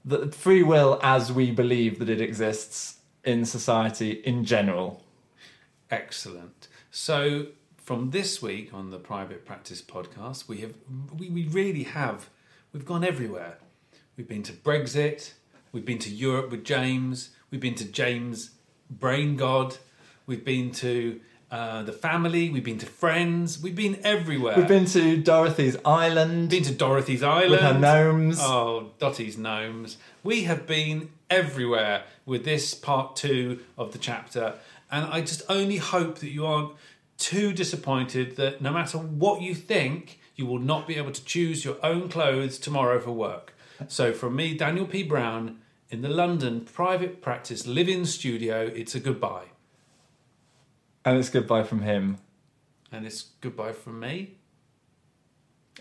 the free will as we believe that it exists in society in general. Excellent. So, from this week on the Private Practice podcast, we have we, we really have we've gone everywhere. We've been to Brexit, we've been to Europe with James, we've been to James Brain God, we've been to uh, the family, we've been to friends, we've been everywhere. We've been to Dorothy's Island Been to Dorothy's Island with her gnomes. Oh, Dottie's gnomes. We have been everywhere with this part two of the chapter, and I just only hope that you aren't too disappointed that no matter what you think, you will not be able to choose your own clothes tomorrow for work. So, from me, Daniel P. Brown, in the London private practice live in studio, it's a goodbye. And it's goodbye from him. And it's goodbye from me.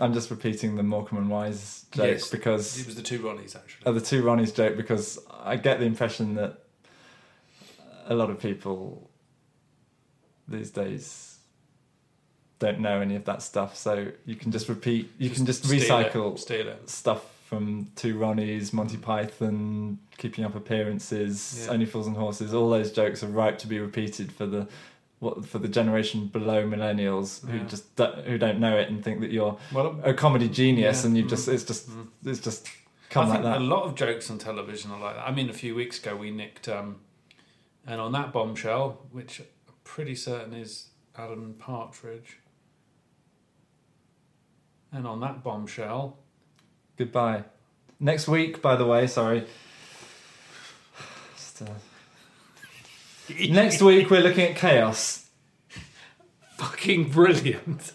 I'm just repeating the Morecambe and Wise joke Yes, because It was the two Ronnies, actually. of the two Ronnies joke because I get the impression that a lot of people these days don't know any of that stuff. So you can just repeat, you can just steal it, recycle Steal it. stuff from Two Ronnies, Monty Python, Keeping Up Appearances, Yeah. Only Fools and Horses. All those jokes are ripe to be repeated for the what for the generation below millennials who Yeah. just do- who don't know it and think that you're Well, a comedy genius Yeah. and you've Mm. just it's just Mm. it's just come I like that. a lot of jokes on television are like that. I mean, a few weeks ago we nicked, um, and on that bombshell, which I'm pretty certain is Alan Partridge, and on that bombshell, Goodbye. Next week, by the way, sorry. Just, uh, Next week we're looking at chaos. fucking brilliant.